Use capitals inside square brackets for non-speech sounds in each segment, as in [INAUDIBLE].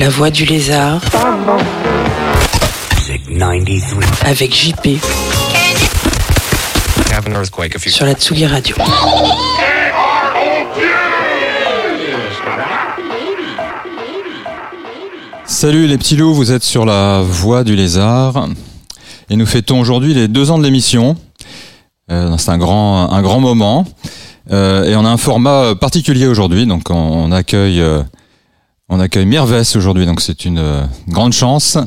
La voix du lézard. Avec JP. Sur la Tsugi Radio. Salut les petits loups, vous êtes sur la voie du lézard. Et nous fêtons aujourd'hui les deux ans de l'émission. Euh, c'est un grand, un grand moment. Euh, et on a un format particulier aujourd'hui. Donc on, accueille, euh, on accueille aujourd'hui. Donc c'est une euh, grande chance.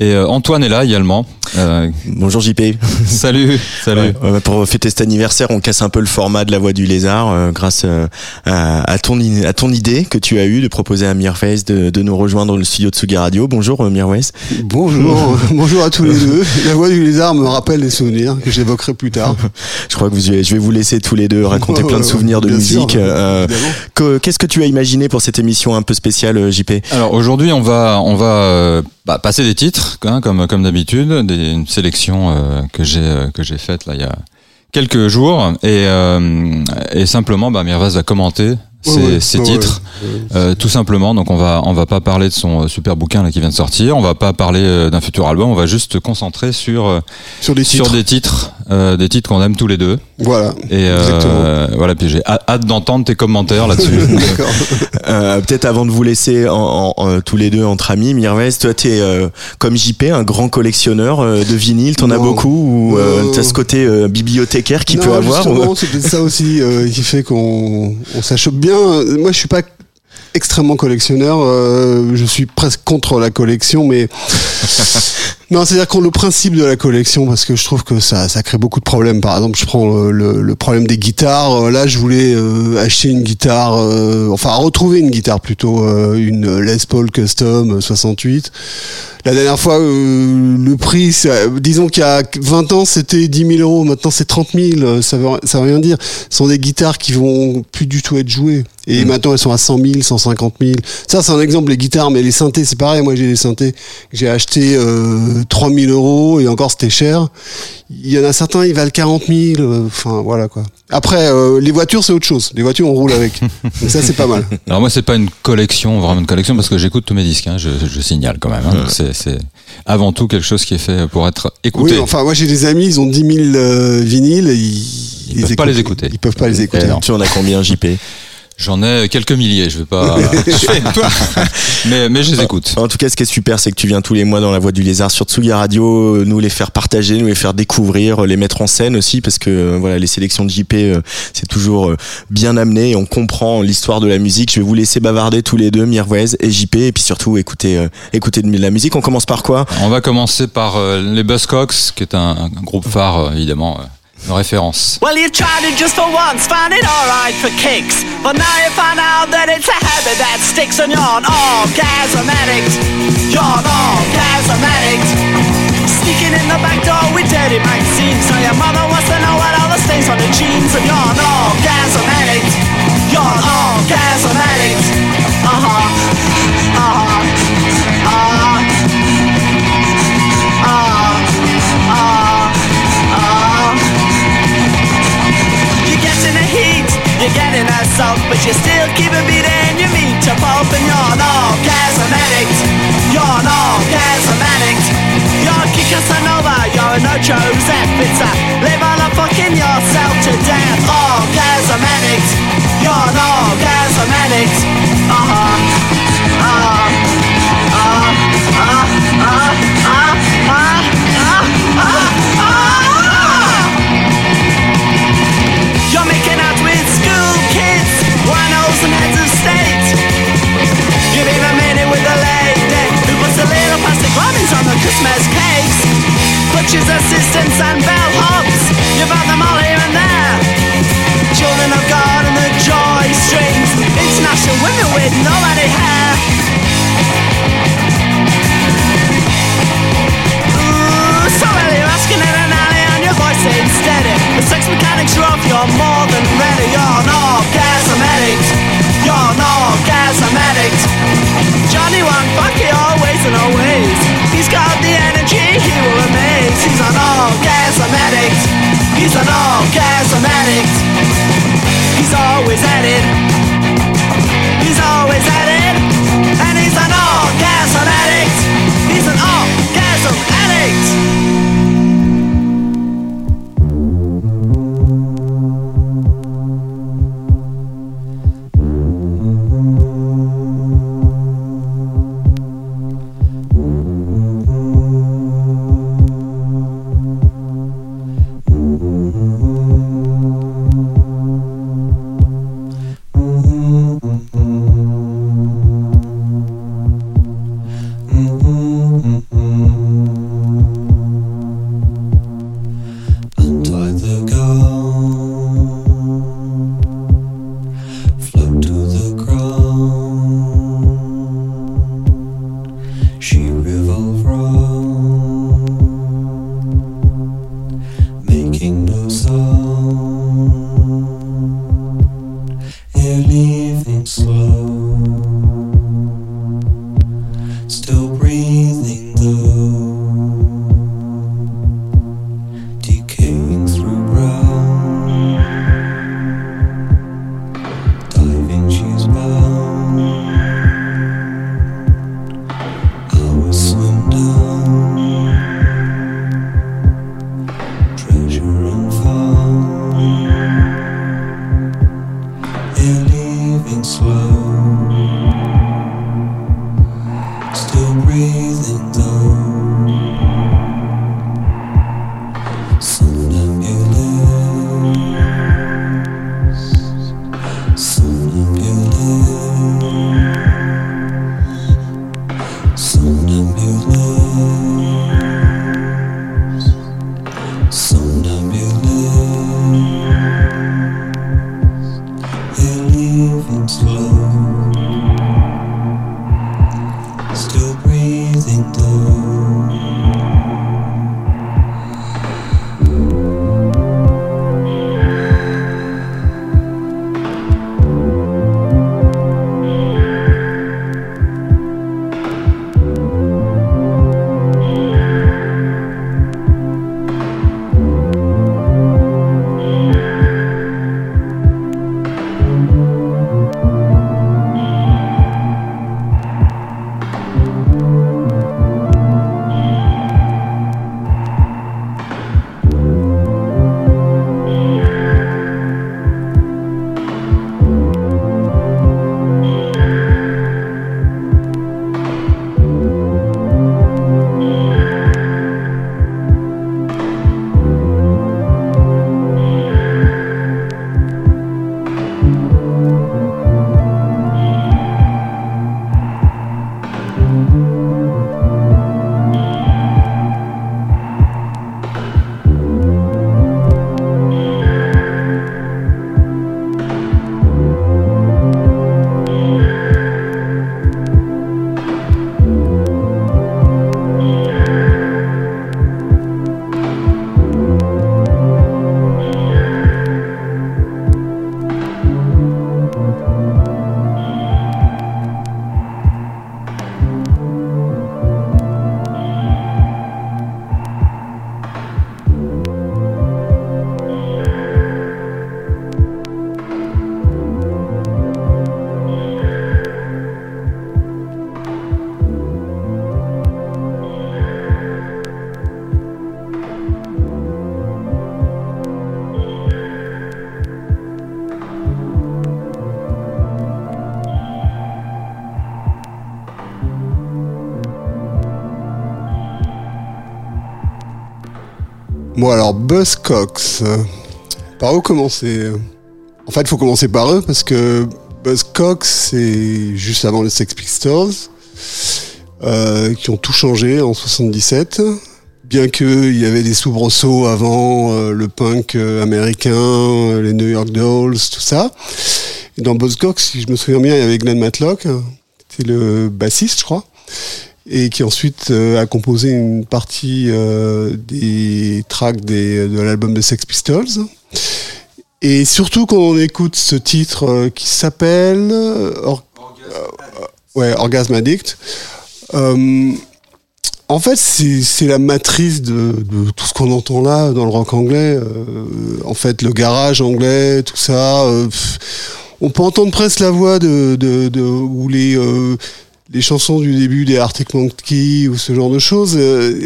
Et euh, Antoine est là également. Euh, Bonjour JP. [LAUGHS] salut, salut. Ouais, pour fêter cet anniversaire, on casse un peu le format de la voix du lézard euh, grâce euh, à, à, ton à ton idée que tu as eue de proposer à Mirwes de, de, nous rejoindre le studio de Sugi Radio. Bonjour Mirwes. Bonjour, [LAUGHS] [LAUGHS] bonjour à tous les deux. La voix du lézard me rappelle des souvenirs que j'évoquerai plus tard. je crois que vous, je vais vous laisser tous les deux raconter plein de souvenirs de musique. Qu'est-ce que tu as imaginé pour cette émission un peu spéciale, JP Alors aujourd'hui, on va on va bah, passer des titres, hein, comme comme d'habitude, une sélection euh, que j'ai euh, que j'ai faite là il y a quelques jours. Et euh, et simplement, bah, Mirvas va commenter ces titres, tout simplement. Donc on va on va pas parler de son super bouquin là qui vient de sortir, on va pas parler d'un futur album, on va juste se concentrer sur sur des titres, sur des titres, euh, des titres qu'on aime tous les deux. Voilà. Et euh, voilà, puis j'ai hâte d'entendre tes commentaires là-dessus. [LAUGHS] euh, Peut-être avant de vous laisser en, en, en, tous les deux entre amis, Mirvez, toi t'es euh, comme JP un grand collectionneur euh, de vinyle, t'en as beaucoup ou euh, t'as ce côté bibliothécaire qui non, peut avoir ou... c'est peut-être ça aussi qui fait qu'on on s'achoppe bien. Moi, je suis pas extrêmement collectionneur. Euh, je suis presque contre la collection, mais [LAUGHS] non, c'est-à-dire qu'on le principe de la collection parce que je trouve que ça, ça crée beaucoup de problèmes. Par exemple, je prends le, le, le problème des guitares. Là, je voulais euh, acheter une guitare, euh, enfin retrouver une guitare plutôt, euh, une Les Paul Custom 68. La dernière fois, euh, le prix, disons qu'il y a 20 ans, c'était 10 000 euros. Maintenant, c'est 30 000. Ça veut, ça veut rien dire. Ce sont des guitares qui vont plus du tout être jouées. Et mmh. maintenant, elles sont à 100 000, 150 000. Ça, c'est un exemple, les guitares. Mais les synthés, c'est pareil. Moi, j'ai des synthés que j'ai acheté euh, 3 000 euros et encore, c'était cher. Il y en a certains, ils valent 40 000. Enfin, voilà, quoi. Après, euh, les voitures, c'est autre chose. Les voitures, on roule avec. Donc [LAUGHS] ça, c'est pas mal. Alors moi, c'est pas une collection, vraiment une collection, parce que j'écoute tous mes disques. Hein, je, je, signale quand même. Hein, c'est c'est avant tout quelque chose qui est fait pour être écouté. Oui, enfin, moi, j'ai des amis, ils ont 10 000 euh, vinyles. Ils, ils, peuvent pas les écouter. Ils peuvent pas les écouter. Tu en as combien, JP J'en ai quelques milliers, je vais pas. [LAUGHS] mais, mais je les écoute. En tout cas, ce qui est super, c'est que tu viens tous les mois dans la voix du lézard sur Tsugi Radio, nous les faire partager, nous les faire découvrir, les mettre en scène aussi, parce que voilà, les sélections de JP, c'est toujours bien amené et on comprend l'histoire de la musique. Je vais vous laisser bavarder tous les deux, Mirwez et JP, et puis surtout écouter, écouter de la musique. On commence par quoi? On va commencer par les Buzzcocks, qui est un, un groupe phare, évidemment nos références. Well, you tried it just for once, found it alright for kicks. But now you find out that it's a habit that sticks and you're an orgasm addict. You're an orgasm addict. Sneaking in the back door with dirty magazines. So your mother wants to know what all the stains on the jeans. And you're an orgasm addict. You're an orgasm addict. Uh huh. Uh huh. You're getting assault, but you still keep a beating your meat to pulp and you're an orgasm addict. You're an orgasm addict. You're a Casanova, you're a no Joseph. It's a live on a fucking yourself to death. Orgasm addict. You're an orgasm addict. Uh huh. Uh huh. You've even made it with a lady who puts the little plastic warnings on the Christmas cakes. Butchers, assistants, and bellhops. You've had them all here and there. Children of God and the joy strings. International women with no any hair. Ooh, so well, you're asking in an alley and your voice ain't steady. The sex mechanics are off, you're more than ready. You're an orgasm addict. You're as I'm addict. Johnny one funky always and always. He's got the energy, he will amaze. He's an orgasm addict. He's an orgasm addict. He's always at it. He's always at it. And he's an orgasm addict. He's an orgasm addict. Bon alors Buzzcocks, par où commencer? En fait, il faut commencer par eux parce que Buzzcocks, c'est juste avant les Sex Pistols, euh, qui ont tout changé en 77. Bien qu'il y avait des soubresauts avant euh, le punk euh, américain, les New York Dolls, tout ça. Et dans Buzzcocks, si je me souviens bien, il y avait Glenn Matlock, c'est le bassiste, je crois et qui ensuite euh, a composé une partie euh, des tracks des, de l'album de Sex Pistols. Et surtout quand on écoute ce titre euh, qui s'appelle ouais, Orgasm Addict, en fait c'est la matrice de, tout ce qu'on entend là dans le rock anglais. en fait le garage anglais, tout ça. on peut entendre presque la voix de, de, de ou les les chansons du début des Arctic Monkey ou ce genre de choses. Euh,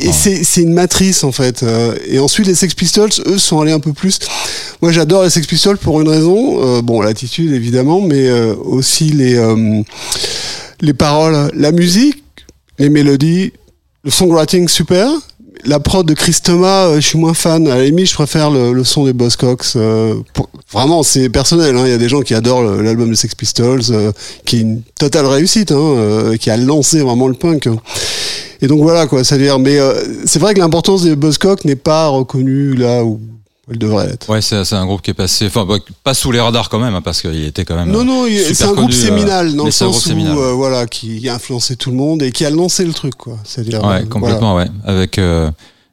et c'est une matrice en fait. Euh, et ensuite les Sex Pistols, eux, sont allés un peu plus. Moi, j'adore les Sex Pistols pour une raison. Euh, bon, l'attitude évidemment, mais aussi les les paroles, la musique, les mélodies, le songwriting super la prod de Chris Thomas, euh, je suis moins fan. À la je préfère le, son des Buzzcocks. Euh, vraiment, c'est personnel. Hein. Il y a des gens qui adorent l'album de Sex Pistols, euh, qui est une totale réussite, hein, qui a lancé vraiment le punk. Et donc voilà quoi, c'est à dire. Mais c'est vrai que l'importance des Buzzcocks n'est pas reconnue là où devrait être. Ouais, c'est un groupe qui est passé, enfin bah, pas sous les radars quand même, hein, parce qu'il était quand même. Non, non, c'est un groupe séminal dans le sens où voilà, qui a influencé tout le monde et qui a lancé le truc, quoi. C'est-à-dire. Ouais, complètement, ouais, avec.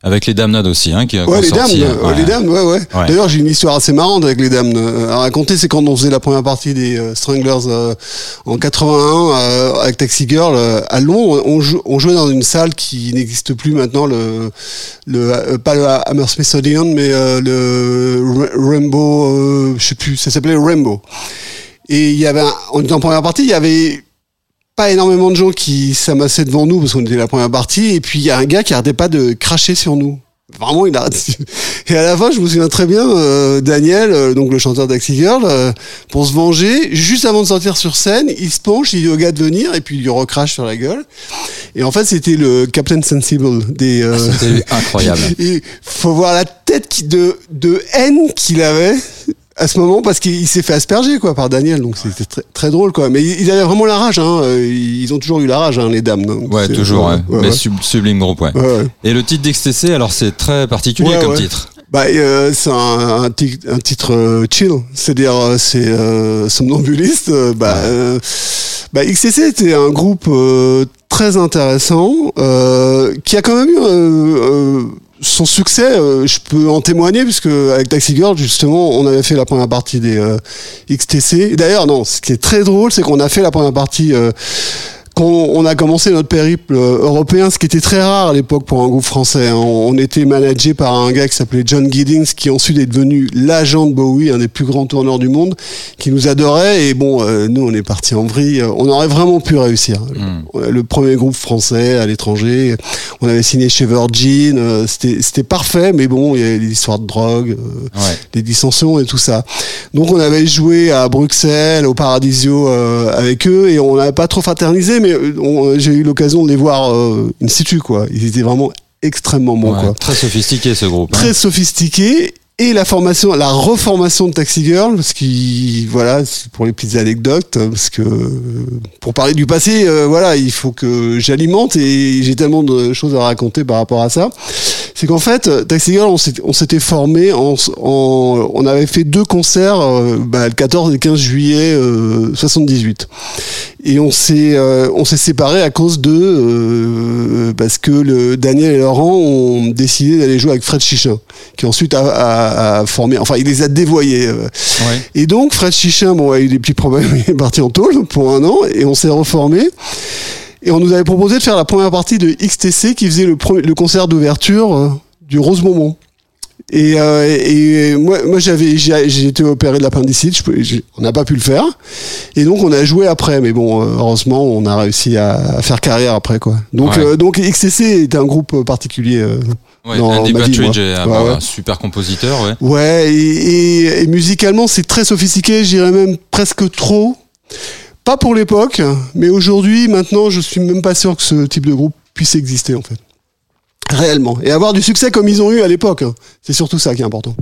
Avec les Damnades aussi, hein, qui Ouais, les dames, sorti, euh, ouais. les dames, ouais, ouais. Ouais. D'ailleurs, j'ai une histoire assez marrante avec les dames euh, à raconter. C'est quand on faisait la première partie des euh, Stranglers euh, en 81 euh, avec Taxi Girl euh, à Londres. On, jou- on jouait dans une salle qui n'existe plus maintenant, le, le euh, pas le Hammersmith Odeon, mais euh, le Ra- Rainbow, euh, je sais plus, ça s'appelait Rainbow. Et il y avait, un, on était en première partie, il y avait pas énormément de gens qui s'amassaient devant nous parce qu'on était la première partie. Et puis il y a un gars qui arrêtait pas de cracher sur nous. Vraiment, il arrête. [LAUGHS] Et à la fin, je me souviens très bien, euh, Daniel, euh, donc le chanteur d'Axi Girl, euh, pour se venger, juste avant de sortir sur scène, il se penche, il dit au gars de venir, et puis il lui recrache sur la gueule. Et en fait, c'était le Captain Sensible des. euh, C'était incroyable. [LAUGHS] et faut voir la tête qui, de, de haine qu'il avait à ce moment parce qu'il s'est fait asperger quoi par Daniel donc c'était très, très drôle quoi mais ils avaient vraiment la rage hein. euh, ils ont toujours eu la rage hein, les dames donc Ouais, toujours, ouais. ouais, mais sub- sublime groupe, ouais. Et le titre d'XTC, alors c'est très particulier comme titre. Bah, euh, c'est un, un, ti- un titre euh, chill, c'est-à-dire euh, c'est somnambuliste. bah, euh, bah, XCC était un groupe euh, très intéressant euh, qui a quand même eu euh, euh, son succès. je peux en témoigner puisque avec Taxi Girl justement, on avait fait la première partie des XTC. D'ailleurs, non, ce qui est très drôle, c'est qu'on a fait la première partie. Euh, quand on a commencé notre périple euh, européen, ce qui était très rare à l'époque pour un groupe français. hein. On, était managé par un gars qui s'appelait John Giddings, qui ensuite est devenu l'agent de Bowie, un des plus grands tourneurs du monde, qui nous adorait. Et bon, euh, nous, on est parti en vrille. On aurait vraiment pu réussir. Mm. Le premier groupe français à l'étranger. On avait signé chez Virgin. euh, C'était parfait, mais bon, il y avait l'histoire de drogue. euh, Ouais. les dissensions et tout ça. Donc on avait joué à Bruxelles, au Paradisio euh, avec eux et on n'avait pas trop fraternisé, mais euh, on- j'ai eu l'occasion de les voir euh, in situ quoi. Ils étaient vraiment extrêmement bons Ouais, quoi. Très sophistiqué ce groupe. hein. Très sophistiqués. Et la formation, la reformation de Taxi Girl, parce qu'il, voilà, pour les petites anecdotes, hein, parce que euh, pour parler du passé, euh, voilà, il faut que j'alimente et j'ai tellement de choses à raconter par rapport à ça. C'est qu'en fait, euh, Taxi Girl, on s'était formé en, en- on avait fait deux concerts, euh, bah, le 14 et le 15 juillet euh, 78. Et on s'est, euh, on s'est séparés à cause de, euh, parce que le Daniel et Laurent ont décidé d'aller jouer avec Fred Chichin, qui ensuite a, a- a formé, enfin, il les a dévoyés. Ouais. Et donc, Fred Chichin, bon, a eu des petits problèmes, [LAUGHS] il est parti en tôle pour un an, et on s'est reformé. Et on nous avait proposé de faire la première partie de XTC qui faisait le, premier- le concert d'ouverture euh, du Rose Momon. Et, euh, et moi, moi j'avais, j'ai été opéré de l'appendicite, on n'a pas pu le faire. Et donc on a joué après, mais bon, euh, heureusement, on a réussi à, à faire carrière après, quoi. Donc, Ouais. euh, donc XTC était un groupe particulier. Ouais, dans Andy ma vie, moi. est un, Ouais, ouais. un super compositeur, ouais. Ouais, et, et- et musicalement, c'est très sophistiqué, je dirais même presque trop. Pas pour l'époque, mais aujourd'hui, maintenant, je suis même pas sûr que ce type de groupe puisse exister, en fait. Réellement. Et avoir du succès comme ils ont eu à l'époque. hein. C'est surtout ça qui est important.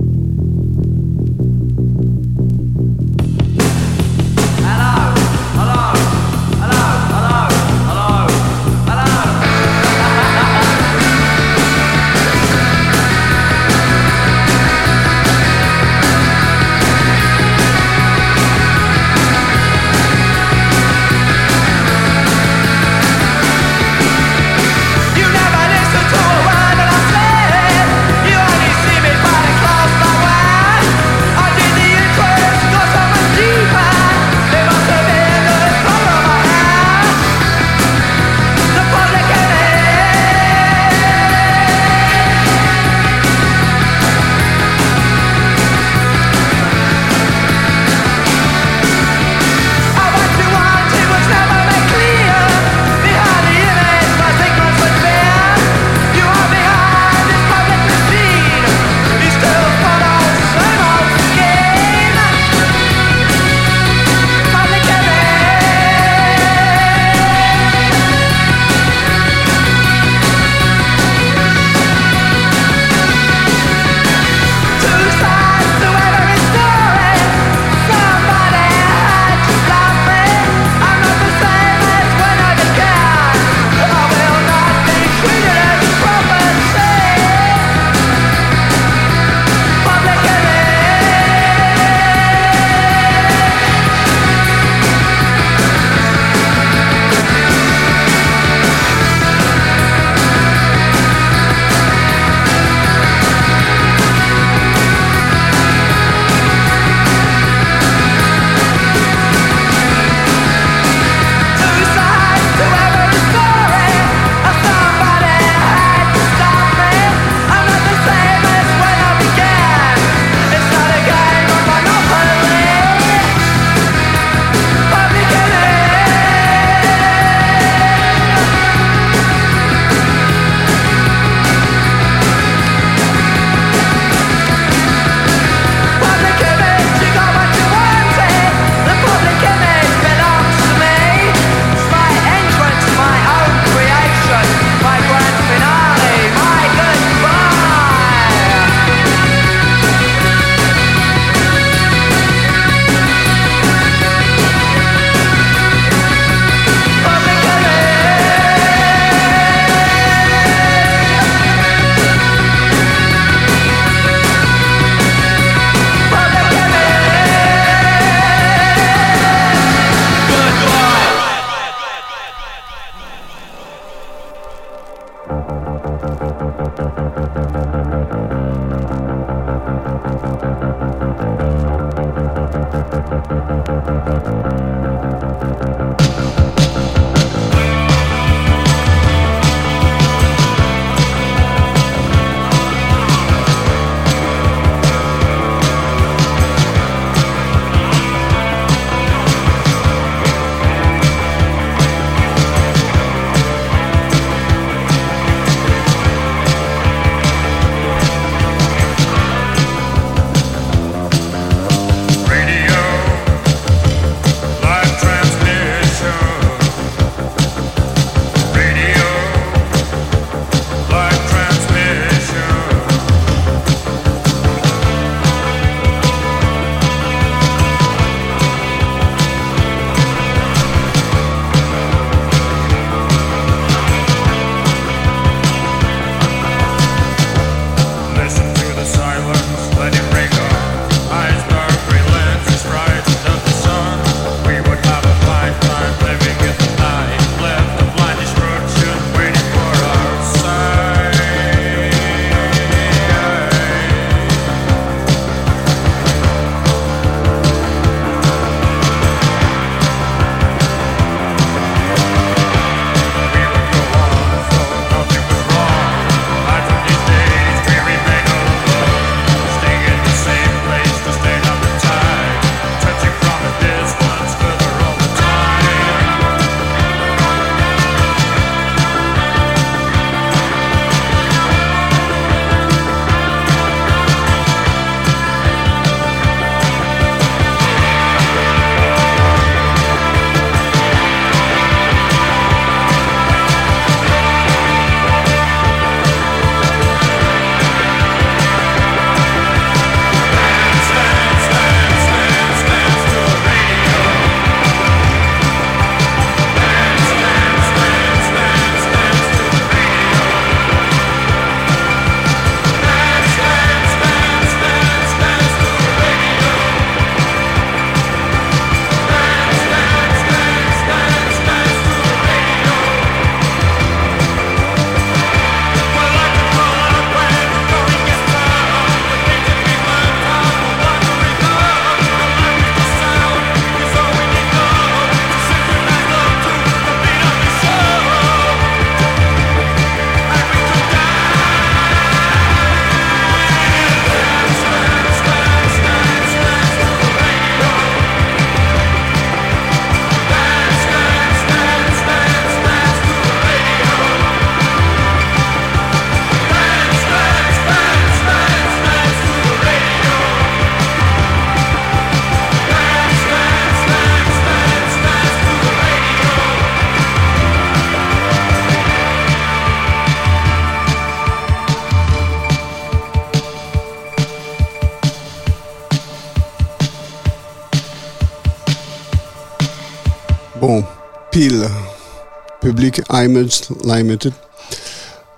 Public Image Limited.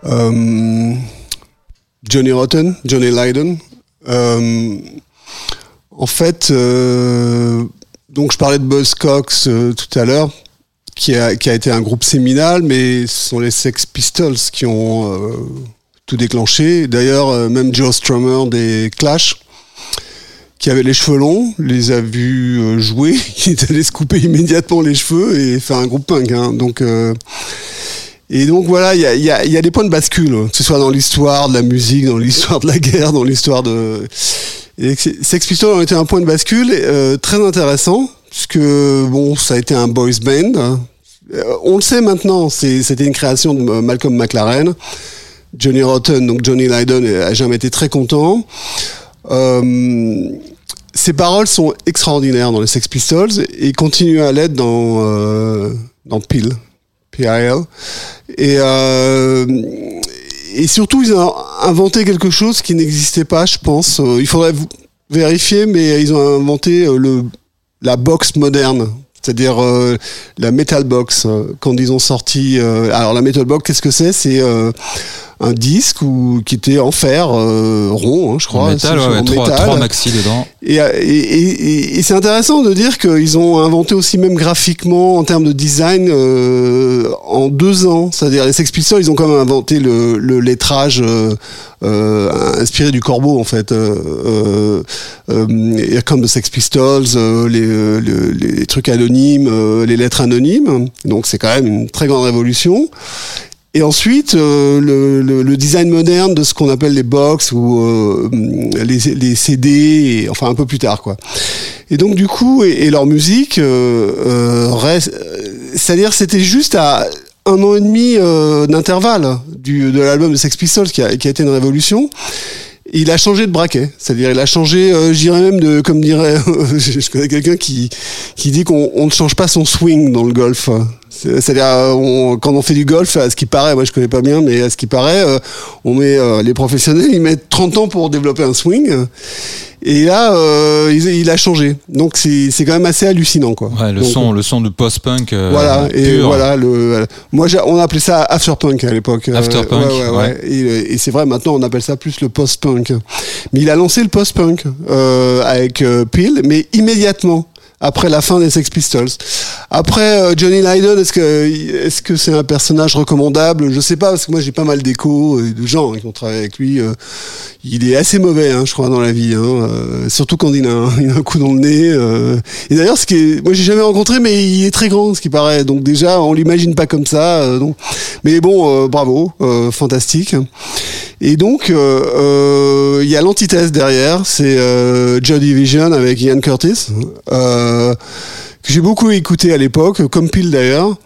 Euh, Johnny Rotten, Johnny Lydon. Euh, en fait, euh, donc je parlais de Buzzcocks euh, tout à l'heure, qui a, qui a été un groupe séminal, mais ce sont les Sex Pistols qui ont euh, tout déclenché. D'ailleurs, même Joe Strummer des Clash, qui avait les cheveux longs, les a vus euh, jouer, [LAUGHS] il est allé se couper immédiatement les cheveux et faire un groupe punk. Hein. Donc, euh, et donc voilà, il y a, y, a, y a des points de bascule, que ce soit dans l'histoire de la musique, dans l'histoire de la guerre, dans l'histoire de... Sex Pistols ont été un point de bascule euh, très intéressant, puisque bon, ça a été un boys band. Euh, on le sait maintenant, c'était une création de Malcolm McLaren. Johnny Rotten, donc Johnny Lydon, a jamais été très content. Euh, ses paroles sont extraordinaires dans les Sex Pistols et continuent à l'être dans, euh, dans Peel, P.I.L. Et, euh, et surtout, ils ont inventé quelque chose qui n'existait pas, je pense. Euh, il faudrait vérifier, mais ils ont inventé la box moderne. C'est-à-dire la metal box quand ils ont sorti. alors la metal box, qu'est-ce que c'est? C'est un disque ou qui était en fer euh, rond, hein, je crois. En métal, ouais, ouais, métal. trois maxi dedans. Et, et, et- et c'est intéressant de dire qu'ils ont inventé aussi même graphiquement en termes de design euh, en deux ans. C'est-à-dire les Sex Pistols, ils ont quand même inventé le, le lettrage euh, euh, inspiré du corbeau en fait. Euh, euh, euh, Come the Sex Pistols, euh, les, euh, le- les trucs anonymes, euh, les lettres anonymes. Donc c'est quand même une très grande révolution. Et ensuite, euh, le, le- le design moderne de ce qu'on appelle les box ou euh, les, les CD, et, enfin un peu plus tard, quoi. Et donc du coup, et, et leur musique euh, euh, reste, euh, c'est-à-dire c'était juste à un an et demi euh, d'intervalle du de l'album de Sex Pistols qui a, qui a été une révolution. Il a changé de braquet, c'est-à-dire il a changé, euh, je dirais même de, comme dirait, [LAUGHS] je connais quelqu'un qui qui dit qu'on on ne change pas son swing dans le golf. C'est- C'est-à-dire euh, on- quand on fait du golf, à ce qui paraît, moi je connais pas bien, mais à ce qui paraît, euh, on met euh, les professionnels, ils mettent 30 ans pour développer un swing. Et là, euh, il, il a changé. Donc c'est c'est quand même assez hallucinant, quoi. Ouais, le Donc, son, le son de post-punk. euh, voilà, et voilà, le, moi on appelait ça afterpunk à l'époque. Afterpunk, ouais, ouais. Et, et c'est vrai, maintenant on appelle ça plus le post-punk. Mais il a lancé le post-punk euh, avec Peel, mais immédiatement après la fin des Sex Pistols. Après euh, Johnny Lydon, est-ce que est-ce que c'est un personnage recommandable? Je sais pas parce que moi j'ai pas mal d'échos euh, de gens qui ont travaillé avec lui. euh, il est assez mauvais, hein, je crois, dans la vie. Hein, surtout quand il a, un, coup dans le nez. Et d'ailleurs, ce qui est, moi j'ai jamais rencontré, mais il est très grand, ce qui paraît. Donc déjà, on l'imagine pas comme ça. donc. Mais bon, bravo, fantastique. Et donc, il y a l'antithèse derrière, c'est euh, Joy Division avec Ian Curtis, que j'ai beaucoup écouté à l'époque, comme Peel d'ailleurs.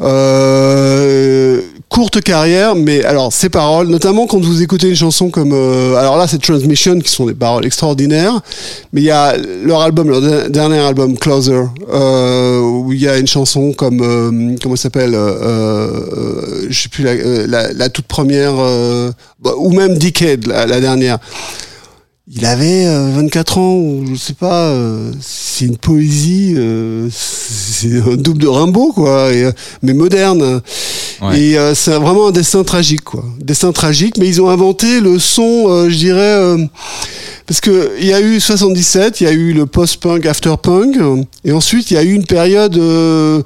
Euh, courte carrière, mais alors ces paroles, notamment quand vous écoutez une chanson comme, euh, alors là c'est Transmission, qui sont des paroles extraordinaires, mais il y a leur album, leur de- dernier album Closer, euh, où il y a une chanson comme, euh, comment s'appelle, euh, euh, je sais plus la, euh, toute première, euh, bah, ou même Decade, la dernière. Il avait euh, 24 ans, ou je sais pas, euh, c'est une poésie, euh, c'est un double de Rimbaud, quoi, et, euh, mais moderne. Ouais. Et euh, c'est vraiment un destin tragique, quoi. Destin tragique, mais ils ont inventé le son, euh, je dirais, euh, parce que il y a eu 77, il y a eu le post-punk, after-punk, euh, et ensuite il y a eu une période euh,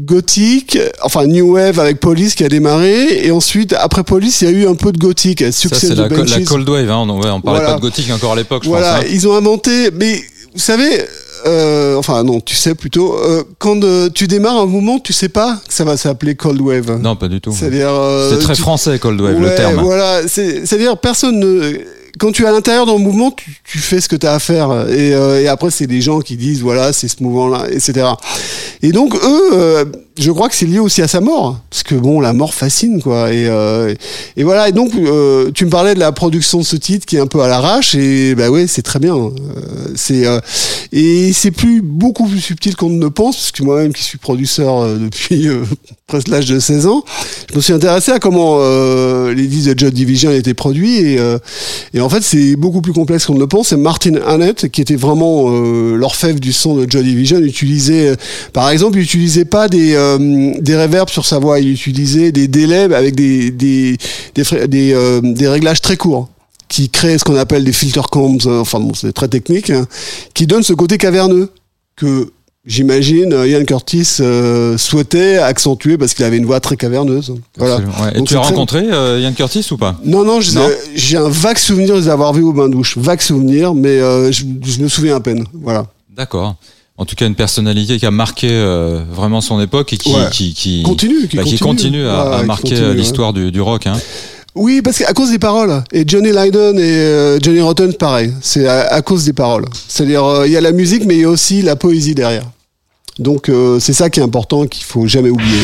gothique, enfin new wave avec Police qui a démarré, et ensuite après Police il y a eu un peu de gothique, Ça, succès c'est de la, co- la Banshees. cold wave. Hein. On, ouais, on parlait Voilà. pas de gothique encore à l'époque, je Voilà, pense. hein. ils ont inventé, mais vous savez, euh, enfin non, tu sais plutôt, euh, quand euh, tu démarres un mouvement, tu sais pas que ça va s'appeler cold wave. Non, pas du tout. C'est-à-dire, euh, C'est très tu- français, cold wave, le Ouais, terme. Voilà, c'est- c'est-à-dire personne ne. Quand tu es à l'intérieur d'un mouvement, tu, tu fais ce que tu as à faire. Et, euh, et après, c'est des gens qui disent, voilà, c'est ce mouvement-là, etc. Et donc, eux, euh, je crois que c'est lié aussi à sa mort. Parce que, bon, la mort fascine, quoi. Et, euh, et voilà, et donc, euh, tu me parlais de la production de ce titre qui est un peu à l'arrache. Et bah ouais, c'est très bien. Euh, c'est euh, Et c'est plus beaucoup plus subtil qu'on ne pense. Parce que moi-même, qui suis producteur euh, depuis euh, [LAUGHS] presque l'âge de 16 ans, je me suis intéressé à comment les disques de Joy Division étaient produits et, et en fait c'est beaucoup plus complexe qu'on ne pense. C'est Martin Hannett qui était vraiment l'orfèvre du son de Joy Division utilisait par exemple, il n'utilisait pas des, euh, des reverbs sur sa voix, il utilisait des délais avec des, des, des, des, euh, des réglages très courts qui créent ce qu'on appelle des filter combs, euh, enfin bon, c'est très technique, hein, qui donnent ce côté caverneux que j'imagine Ian Curtis souhaitait accentuer parce qu'il avait une voix très caverneuse. Voilà. Ouais. Et tu as rencontré Ian Curtis ou pas? Non, non, j'ai un vague souvenir de les avoir vus au bain douche, vague souvenir, mais je, je, me souviens à peine. Voilà. D'accord en tout cas une personnalité qui a marqué euh, vraiment son époque et qui, qui, qui, continue, qui, bah, continue. à, marquer l'histoire du, du, rock. Hein. Oui, parce qu'à cause des paroles. Et Johnny Lydon et euh, Johnny Rotten, pareil. C'est à, cause des paroles. C'est-à-dire, euh, il y a la musique, mais il y a aussi la poésie derrière. Donc, c'est ça qui est important, qu'il faut jamais oublier.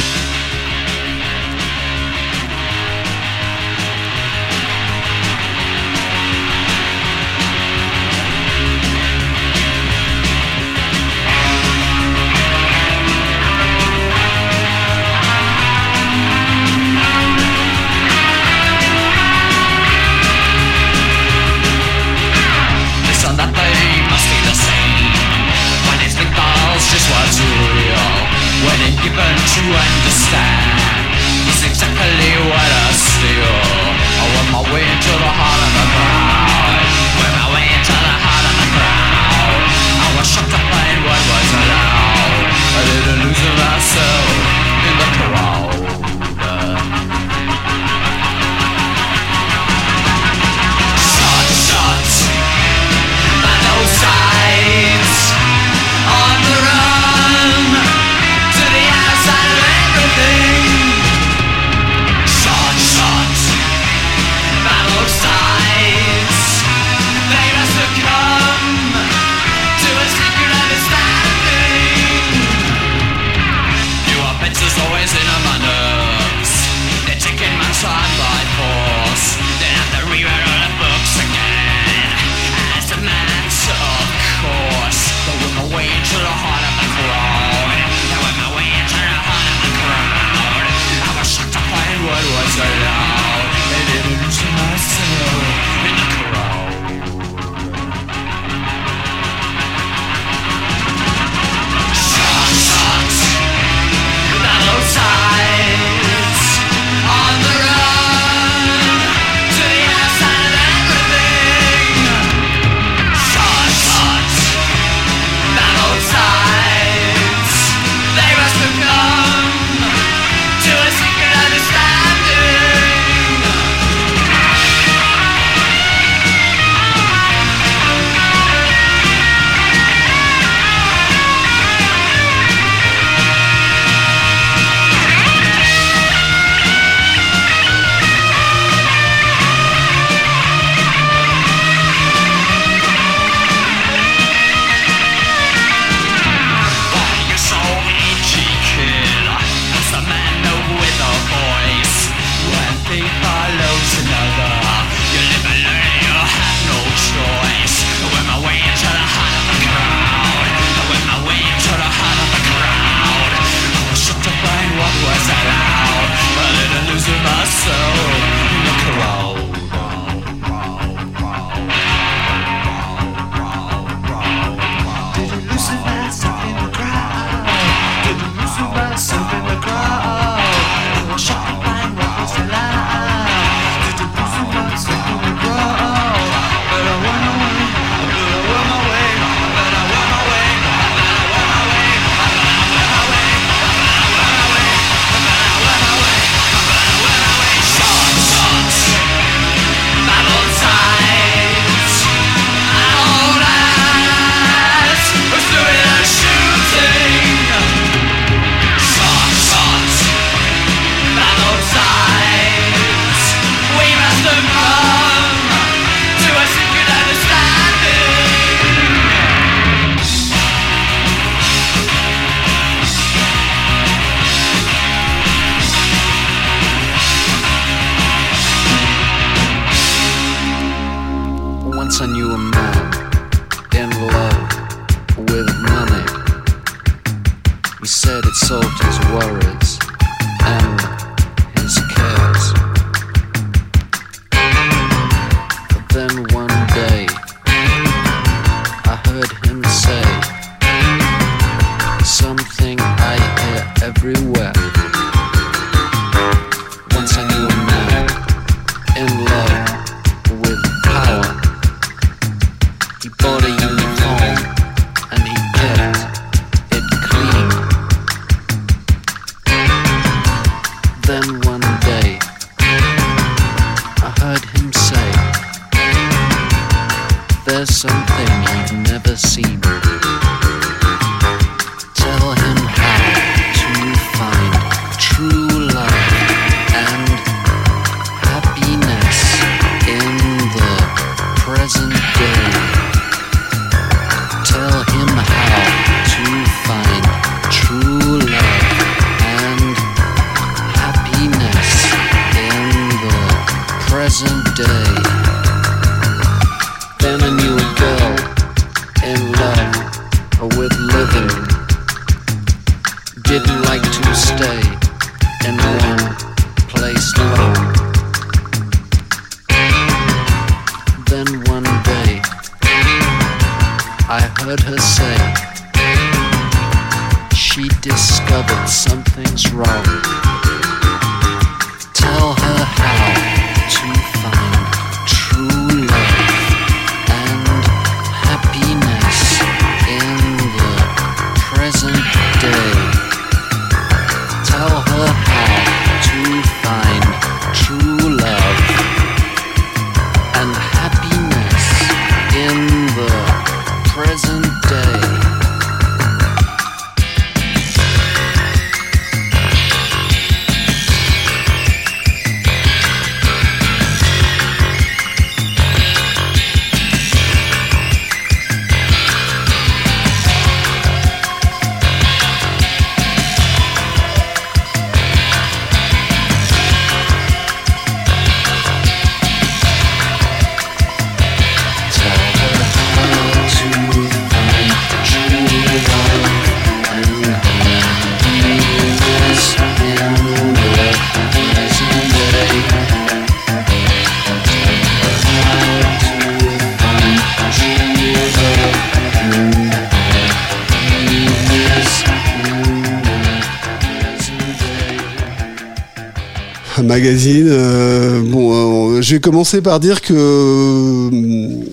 Commencer par dire que euh,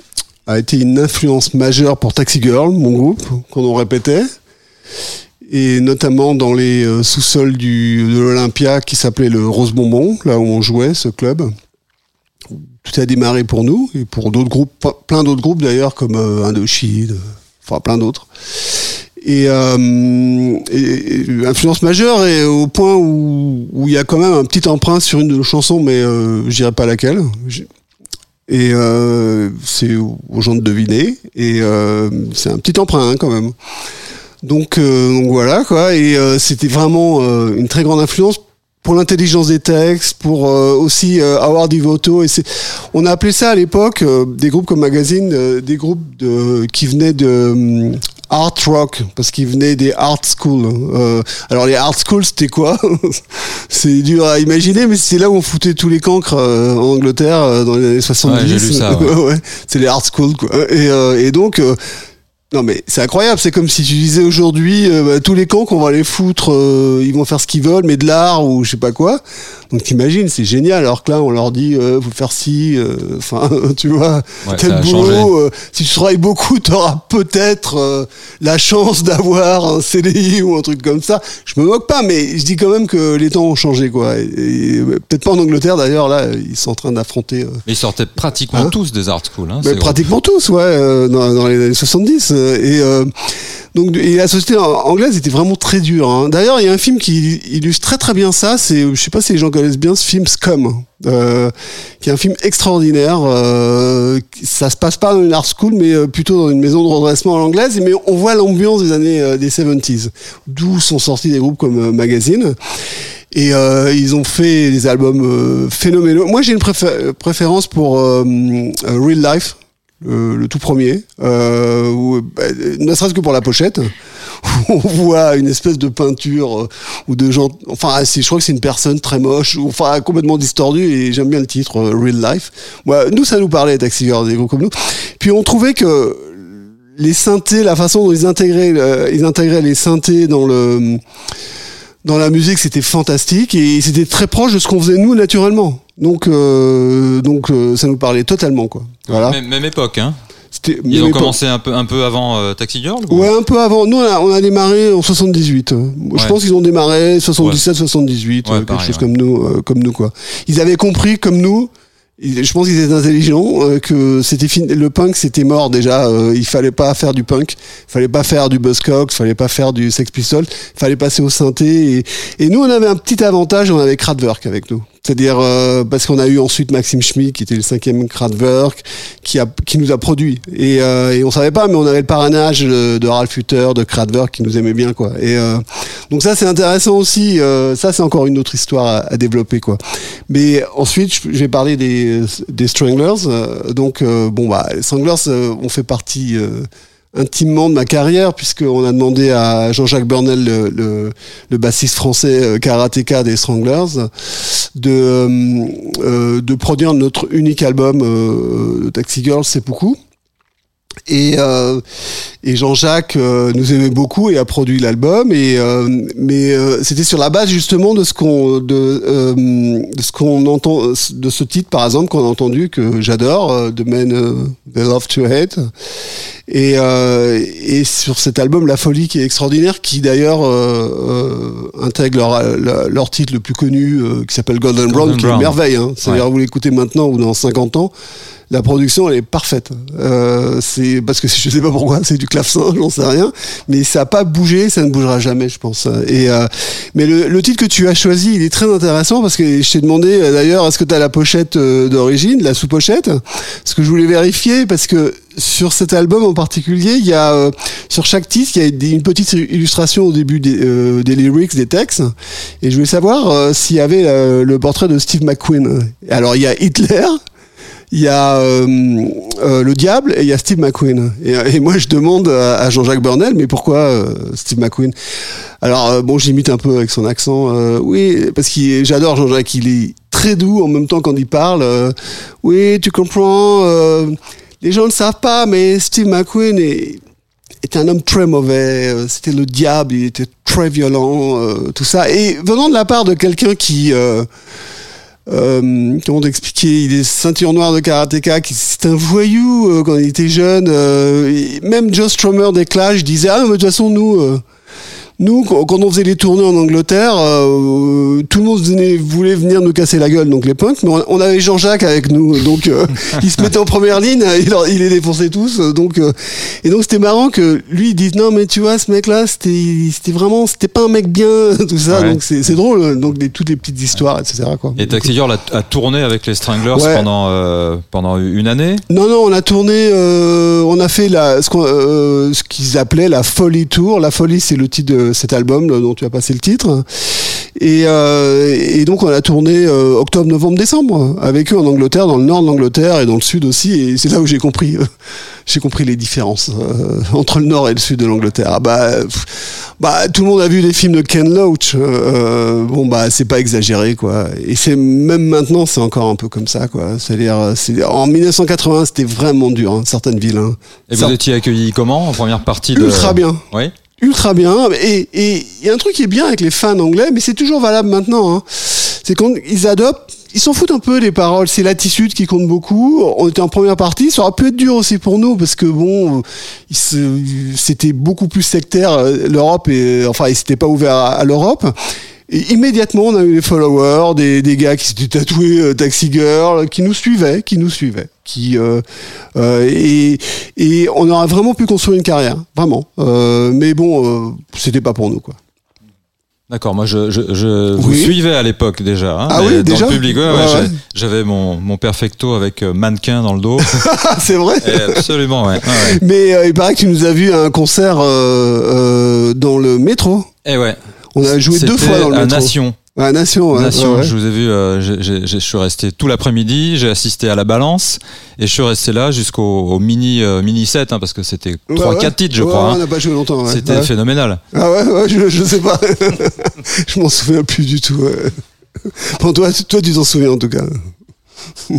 a été une influence majeure pour Taxi Girl, mon groupe, qu'on en répétait, et notamment dans les euh, sous-sols de l'Olympia qui s'appelait le Rose Bonbon, là où on jouait ce club. Tout a démarré pour nous et pour d'autres groupes, plein d'autres groupes d'ailleurs comme euh, Indochine, enfin plein d'autres. Et, euh, influence majeure et au point où il y a quand même un petit emprunt sur une de nos chansons, mais euh, je dirais pas laquelle. Et euh, c'est aux gens de deviner. Et euh, c'est un petit emprunt hein, quand même. Donc, euh, donc voilà quoi. Et c'était vraiment une très grande influence pour l'intelligence des textes, pour aussi euh, Howard Devoto. Et c'est, on a appelé ça à l'époque des groupes comme Magazine, des groupes de, qui venaient de art rock parce qu'ils venaient des art schools. Euh, alors les art schools c'était quoi? [LAUGHS] C'est dur à imaginer, mais c'est là où on foutait tous les cancres euh, en Angleterre euh, dans les années 70. Ouais, j'ai lu ça, ouais. [LAUGHS] Ouais, c'est les art schools quoi. Et, euh, et donc euh, non mais c'est incroyable, c'est comme si tu disais aujourd'hui euh, bah, tous les camps qu'on va les foutre, euh, ils vont faire ce qu'ils veulent, mais de l'art ou je sais pas quoi. Donc t'imagines, c'est génial. Alors que là, on leur dit, euh, faut faire ci, euh, enfin, [LAUGHS] tu vois, Ouais, tel boulot. euh, si tu travailles beaucoup, t'auras peut-être euh, la chance d'avoir un CDI ou un truc comme ça. Je me moque pas, mais je dis quand même que les temps ont changé, quoi. Et, et, euh, peut-être pas en Angleterre d'ailleurs. Là, ils sont en train d'affronter. euh, Mais ils sortaient pratiquement Hein tous des art schools. Hein, bah, groupes. pratiquement tous, ouais, euh, dans, dans les années 70. Euh, et euh, donc, et la société anglaise était vraiment très dure. hein. D'ailleurs, il y a un film qui illustre très très bien ça. C'est, je sais pas si les gens connaissent bien ce film Scum, euh, qui est un film extraordinaire. Euh, ça se passe pas dans une art school, mais plutôt dans une maison de redressement à l'anglaise. Mais on voit l'ambiance des années des 70s, d'où sont sortis des groupes comme Magazine. Et ils ont fait des albums phénoménaux. Moi, j'ai une préfé- préférence pour Real Life, le, le tout premier, euh, bah, ne serait-ce que pour la pochette. où [LAUGHS] On voit une espèce de peinture euh, ou de gens. Enfin, c'est- je crois que c'est une personne très moche, ou, enfin complètement distordue. Et j'aime bien le titre euh, Real Life. Moi, nous, ça nous parlait, Taxi des groupes comme nous. Puis on trouvait que les synthés, la façon dont ils intégraient, euh, ils intégraient les synthés dans le dans la musique, c'était fantastique et c'était très proche de ce qu'on faisait nous naturellement. Donc, euh, donc euh, ça nous parlait totalement, quoi. Voilà. Même, même époque, hein. Ils ont commencé un peu, un peu avant euh, Taxi Girl ou- Ouais, un peu avant. Nous, on a, on a démarré en 78. Je Ouais. pense qu'ils ont démarré 77, 78, Ouais, euh, quelque pareil, chose comme nous, euh, comme nous quoi. Ils avaient compris comme nous. Je pense qu'ils étaient intelligents euh, que c'était fini. Le punk c'était mort déjà. euh, il fallait pas faire du punk, il fallait pas faire du Buzzcocks, il fallait pas faire du Sex Pistols, il fallait passer au synthé. Et, et nous on avait un petit avantage, on avait Kraftwerk avec nous. C'est-à-dire euh, parce qu'on a eu ensuite Maxime Schmidt qui était le cinquième Kraftwerk qui a qui nous a produit. Et, euh, et on savait pas mais on avait le parrainage euh, de Ralph Hutter de Kraftwerk qui nous aimait bien quoi. Et euh, donc ça c'est intéressant aussi euh, ça c'est encore une autre histoire à, à développer quoi. Mais ensuite je vais parler des des Stranglers euh, donc euh, bon bah les Stranglers ont fait partie intimement de ma carrière puisqu'on a demandé à Jean-Jacques Burnel le, bassiste français euh, karatéka des Stranglers de euh, euh, de produire notre unique album euh, Taxi Girls c'est beaucoup et, euh, et Jean-Jacques euh, nous aimait beaucoup et a produit l'album. Et euh, mais euh, c'était sur la base justement de ce qu'on de, euh, de ce qu'on entend de ce titre par exemple qu'on a entendu que j'adore euh, The Men euh, They Love to Hate. Et, euh, et sur cet album La Folie qui est extraordinaire qui d'ailleurs euh, euh, intègre leur, leur, titre le plus connu euh, qui s'appelle Golden, Brown qui est une merveille hein. c'est-à-dire vous l'écoutez maintenant ou dans 50 ans la production elle est parfaite. Euh, c'est parce que je sais pas pourquoi, c'est du clavecin, [LAUGHS] j'en sais rien, mais ça a pas bougé, ça ne bougera jamais, je pense. Et euh, mais le, titre que tu as choisi, il est très intéressant parce que je t'ai demandé euh, d'ailleurs est-ce que tu as la pochette euh, d'origine, la sous-pochette, parce que je voulais vérifier parce que sur cet album en particulier, il y a euh, sur chaque titre, il y a une petite illustration au début des, euh, des lyrics, des textes, et je voulais savoir s'il y avait le portrait de Steve McQueen. Alors il y a Hitler, il y a euh, euh, le diable et il y a Steve McQueen. Et, euh, moi, je demande à, Jean-Jacques Burnel, mais pourquoi Steve McQueen? Alors, bon, j'imite un peu avec son accent. oui, parce que j'adore Jean-Jacques. Il est très doux en même temps quand il parle. oui, tu comprends. les gens ne savent pas, mais Steve McQueen est était un homme très mauvais, c'était le diable, il était très violent, tout ça. Et venant de la part de quelqu'un qui, euh, euh, comment t'expliquer, il est ceinture noire de karatéka, c'est un voyou euh, quand il était jeune. euh, même Joe Strummer des Clash disait ah mais de toute façon nous. Nous, quand on faisait les tournées en Angleterre, euh, tout le monde venait- voulait venir nous casser la gueule, donc les punks, mais on, avait Jean-Jacques avec nous, donc euh, [LAUGHS] il se mettait en première ligne, [LAUGHS] il, les défonçait tous, euh, donc euh, et donc c'était marrant que lui il dise non mais tu vois ce mec-là c'était c'était vraiment c'était pas un mec bien [LAUGHS] tout ça, Ouais. donc c'est drôle, donc des, toutes les petites histoires etc quoi. Et Taxi Girl a, a tourné avec les Stranglers Ouais. pendant, pendant une année? Non, non, on a tourné, on a fait la, ce qu'ils appelaient la Folie Tour. La Folie, c'est le titre de cet album dont tu as passé le titre. Et, euh, et donc on a tourné euh, octobre, novembre, décembre avec eux en Angleterre, dans le nord de l'Angleterre et dans le sud aussi. Et c'est là où j'ai compris, euh, j'ai compris les différences entre le nord et le sud de l'Angleterre. Ah bah, bah, tout le monde a vu des films de Ken Loach. bon bah, c'est pas exagéré quoi. Et c'est même maintenant, c'est encore un peu comme ça quoi. C'est-à-dire, c'est en 1980, c'était vraiment dur, hein, certaines villes. Hein. Et vous étiez accueillis comment en première partie de... Ultra bien Oui. Ultra bien. Et il y a un truc qui est bien avec les fans anglais, mais c'est toujours valable maintenant. Hein. C'est quand ils adoptent, ils s'en foutent un peu des paroles. C'est l'attitude qui compte beaucoup. On était en première partie, ça aurait pu être dur aussi pour nous parce que bon, c'était beaucoup plus sectaire euh, l'Europe et enfin ils s'étaient pas ouverts à l'Europe. Et immédiatement, on a eu des followers, des, des gars qui s'étaient tatoués euh, Taxi Girl, qui nous suivaient, qui nous suivaient, qui euh, euh, et, et on aurait vraiment pu construire une carrière, vraiment. Euh, mais bon, euh, c'était pas pour nous, quoi. D'accord, moi je, je, je vous suivais à l'époque déjà. hein, Ah oui, dans déjà le public, ouais, ouais, j'avais mon, mon perfecto avec mannequin dans le dos. [LAUGHS] c'est vrai. Et absolument, ouais. Mais il paraît que tu nous as vu à un concert euh, euh, dans le métro. Et ouais. On a joué deux fois dans le à métro. Nation. À Nation, ouais, Nation, ouais, ouais. je vous ai vu, euh, je suis resté tout l'après-midi, j'ai assisté à la balance et je suis resté là jusqu'au au mini euh, mini set hein, parce que c'était Ouais, 3 ouais. 4 titres je crois. On hein. n'a pas joué longtemps. ouais. C'était phénoménal. Ah ouais, ouais, je, je sais pas. [LAUGHS] je m'en souviens plus du tout. Bon, toi, toi, tu t'en souviens en tout cas. [LAUGHS]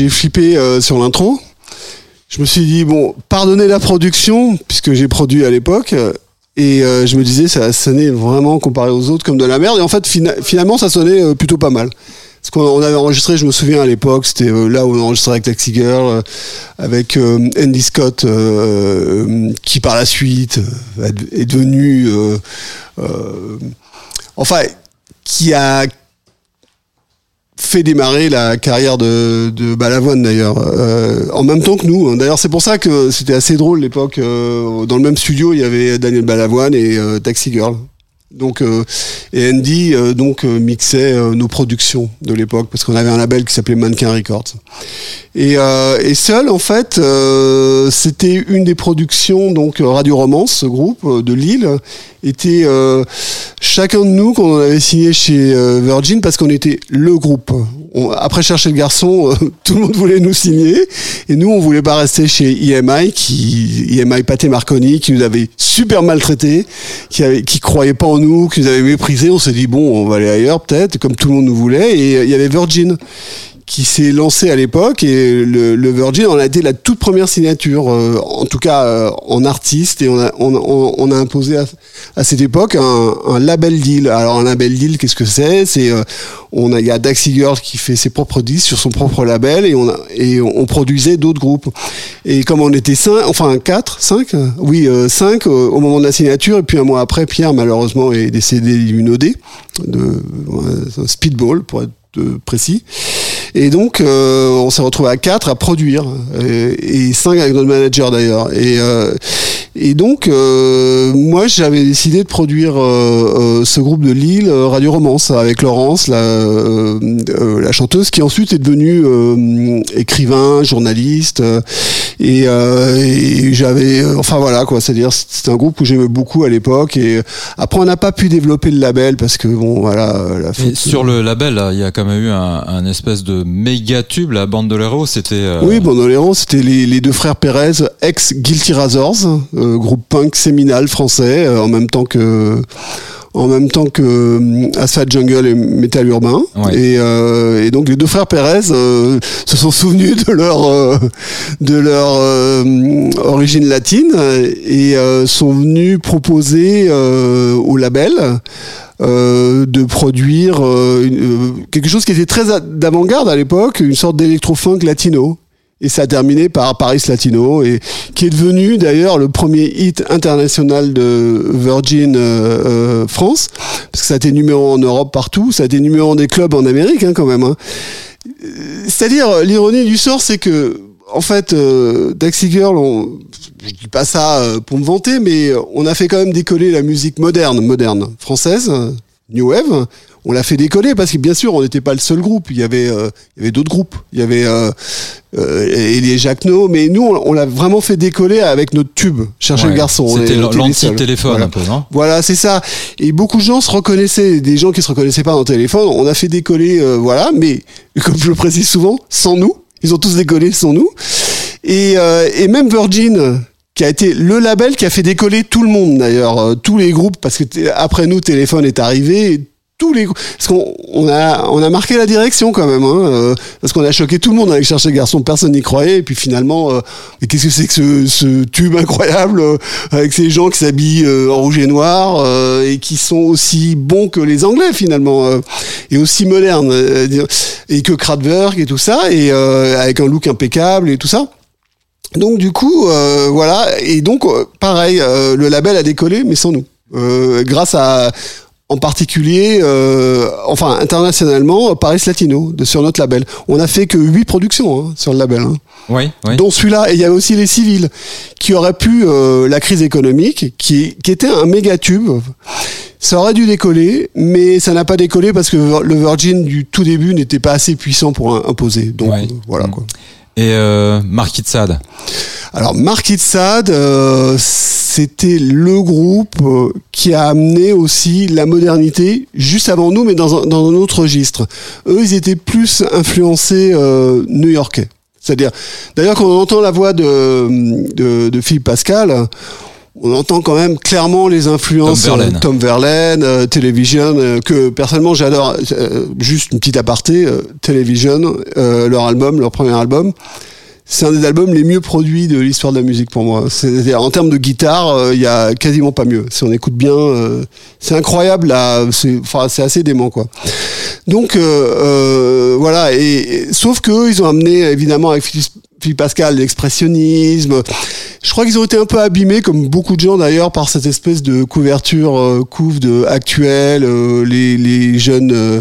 j'ai flippé euh, sur l'intro. Je me suis dit bon, pardonnez la production puisque j'ai produit à l'époque. Et euh, je me disais, ça sonnait vraiment comparé aux autres comme de la merde. Et en fait, finalement, ça sonnait euh, plutôt pas mal. Parce qu'on avait enregistré, je me souviens à l'époque, c'était euh, là où on enregistrait avec Taxi Girl, avec Andy Scott, qui par la suite est devenu, enfin, qui a fait démarrer la carrière de, de Balavoine d'ailleurs. En même temps que nous d'ailleurs c'est pour ça que c'était assez drôle l'époque dans le même studio il y avait Daniel Balavoine et Taxi Girl donc euh, et Andy euh, donc euh, mixait nos productions de l'époque parce qu'on avait un label qui s'appelait Mannequin Records. Et, et seul en fait c'était une des productions donc Radio Romance ce groupe de Lille était chacun de nous qu'on avait signé chez Virgin parce qu'on était le groupe. Après chercher le garçon, [LAUGHS] tout le monde voulait nous signer et nous on voulait pas rester chez EMI qui EMI Pathé Marconi qui nous avait super maltraités, qui avait, qui croyait pas en nous, qui nous avait méprisés. On s'est dit bon, on va aller ailleurs peut-être, comme tout le monde nous voulait. Et il y avait Virgin qui s'est lancé à l'époque et le, le, Virgin on a été la toute première signature euh, en tout cas euh, en artiste. Et on a, on, on, a imposé à, à cette époque un, un, label deal. Alors un label deal qu'est-ce que c'est? C'est euh, on a il y a Daxi Girl qui fait ses propres disques sur son propre label et on a, et on produisait d'autres groupes. Et comme on était cinq enfin quatre cinq oui cinq au moment de la signature et puis un mois après Pierre malheureusement est décédé d'une OD de speedball pour être précis et donc, euh, on s'est retrouvé à quatre à produire, et, et cinq avec notre manager d'ailleurs. Et, euh, et donc, euh, moi, j'avais décidé de produire ce groupe de Lille, Radio Romance, avec Laurence, la, la chanteuse, qui ensuite est devenue écrivain, journaliste. et, et j'avais, enfin voilà quoi, c'est-à-dire c'est un groupe où j'aimais beaucoup à l'époque. Et après, on n'a pas pu développer le label parce que bon, voilà. La sur le label, il y a quand même eu un, un espèce de méga tube, la Bandolero, c'était. Euh... Oui, Bandolero, c'était les, deux frères Pérez, ex Guilty Razors, euh, groupe punk séminal français, euh, en même temps que en même temps que euh, Asphalt Jungle et Metal Urbain. Et, euh, et, donc les deux frères Pérez euh, se sont souvenus de leur euh, de leur origine latine et sont venus proposer au label euh, de produire euh, euh, quelque chose qui était très d'avant-garde à l'époque, une sorte d'électro-funk latino. Et ça a terminé par Paris Latino, et qui est devenu d'ailleurs le premier hit international de Virgin France, parce que ça a été numéro en Europe partout, ça a été numéro en des clubs en Amérique hein, quand même. Hein. C'est-à-dire, l'ironie du sort, c'est que en fait, euh, Taxi Girl, on, je dis pas ça euh, pour me vanter, mais on a fait quand même décoller la musique moderne, moderne française, New Wave. On l'a fait décoller parce que bien sûr, on n'était pas le seul groupe. Il y avait, euh, il y avait d'autres groupes. Il y avait euh, euh, mais nous, on, l'a vraiment fait décoller avec notre tube. Chercher le garçon. C'était l'anti-téléphone voilà. un peu, non? Voilà, c'est ça. Et beaucoup de gens se reconnaissaient, des gens qui se reconnaissaient pas dans le téléphone. On a fait décoller, euh, voilà, mais [LAUGHS] comme je le précise souvent, sans nous. Ils ont tous décollé sans nous. Et, euh, et même Virgin, qui a été le label qui a fait décoller tout le monde d'ailleurs, euh, tous les groupes, parce que après nous, Téléphone est arrivé. Tous les parce qu'on on a marqué la direction quand même hein, euh, parce qu'on a choqué tout le monde avec chercher garçon personne n'y croyait et puis finalement euh, qu'est-ce que c'est que ce, tube incroyable euh, avec ces gens qui s'habillent en rouge et noir et qui sont aussi bons que les anglais finalement et aussi modernes et que Kraftwerk et tout ça et avec un look impeccable et tout ça. Donc du coup, voilà, et donc pareil, le label a décollé, mais sans nous, grâce à, en particulier, enfin internationalement, Paris Latino, de, sur notre label. On a fait que huit productions hein, sur le label, hein, Oui, oui. dont celui-là. Et il y avait aussi les civils, qui auraient pu la crise économique, qui, qui était un méga tube. Ça aurait dû décoller, mais ça n'a pas décollé parce que le Virgin du tout début n'était pas assez puissant pour imposer. Donc Ouais. voilà Mm. quoi. Et euh, Marquis de Sade. Alors Marquis de Sade, euh, c'était le groupe euh, qui a amené aussi la modernité juste avant nous, mais dans un, dans un autre registre. Eux, ils étaient plus influencés euh, new-yorkais. C'est-à-dire, d'ailleurs, quand on entend la voix de, de, de Philippe Pascal, on entend quand même clairement les influences Tom Verlaine. euh, Tom Verlaine, euh, Television, euh, que personnellement j'adore. Euh, juste une petite aparté, euh, Television, euh, leur album, leur premier album. C'est un des albums les mieux produits de l'histoire de la musique pour moi. C'est-à-dire en termes de guitare, euh, il y a quasiment pas mieux. Si on écoute bien, euh, c'est incroyable. Là, c'est, enfin, c'est assez dément quoi. Donc euh, euh, voilà. Et, et- sauf que ils ont amené évidemment avec Philippe, Philippe Pascal l'expressionnisme. Je crois qu'ils ont été un peu abîmés, comme beaucoup de gens d'ailleurs, par cette espèce de couverture euh, couve de actuelle. euh, les, les jeunes, euh,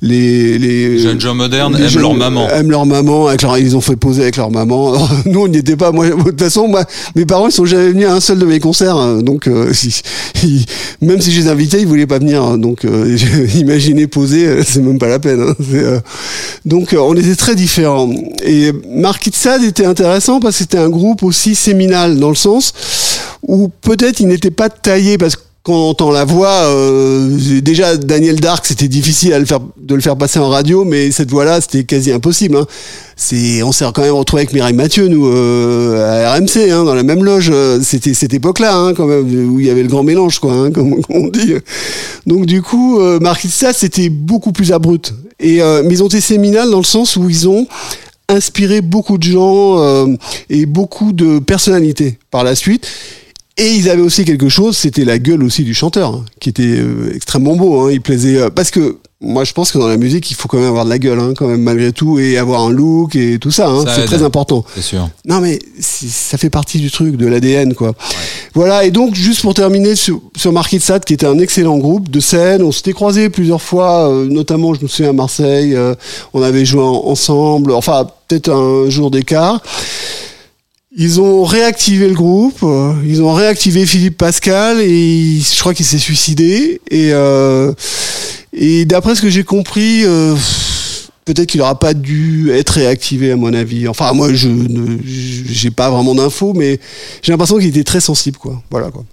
les, jeunes gens modernes aiment jeunes leur maman. Aiment leur maman. Avec leur- ils ont fait poser avec leur maman. Alors, [LAUGHS] nous, on n'y était pas. Moi, de toute façon, moi, mes parents, ils sont jamais venus à un seul de mes concerts. hein. Donc, [LAUGHS] ils- ils- même si je les invitais, ils voulaient pas venir. hein. Donc, [LAUGHS] imaginez poser, c'est même pas la peine. hein. Donc, on était très différents. Et Marquis de Sade était intéressant parce que c'était un groupe aussi séminal dans le sens où peut-être il n'était pas taillé parce que quand on entend la voix, euh, déjà Daniel Dark, c'était difficile à le faire, de le faire passer en radio, mais cette voix-là, c'était quasi impossible. Hein. C'est, on s'est quand même retrouvé avec Mireille Mathieu, nous, euh, à RMC, hein, dans la même loge. Euh, C'était cette époque-là, hein, quand même, où il y avait le grand mélange, quoi, [LAUGHS] comme, on dit. Donc du coup, euh, Marquis c'était beaucoup plus abrupt. Et mais ils ont été séminales dans le sens où ils ont inspiré beaucoup de gens euh, et beaucoup de personnalités par la suite. Et ils avaient aussi quelque chose, c'était la gueule aussi du chanteur, hein, qui était euh, extrêmement beau. Hein, il plaisait euh, parce que moi je pense que dans la musique il faut quand même avoir de la gueule, hein, quand même malgré tout, et avoir un look et tout ça. Hein, Ça c'est très important. C'est sûr. Non mais ça fait partie du truc, de l'ADN quoi. Voilà et donc juste pour terminer sur, sur Marquis de Sade qui était un excellent groupe de scène, on s'était croisés plusieurs fois, euh, notamment je me souviens à Marseille, euh, on avait joué en- ensemble, enfin peut-être un jour d'écart. Ils ont réactivé le groupe, euh, ils ont réactivé Philippe Pascal et je crois qu'il s'est suicidé et euh, et d'après ce que j'ai compris. euh, Peut-être qu'il n'aura pas dû être réactivé à mon avis. Enfin, moi, je ne, j'ai pas vraiment d'infos, mais j'ai l'impression qu'il était très sensible, quoi. Voilà, quoi.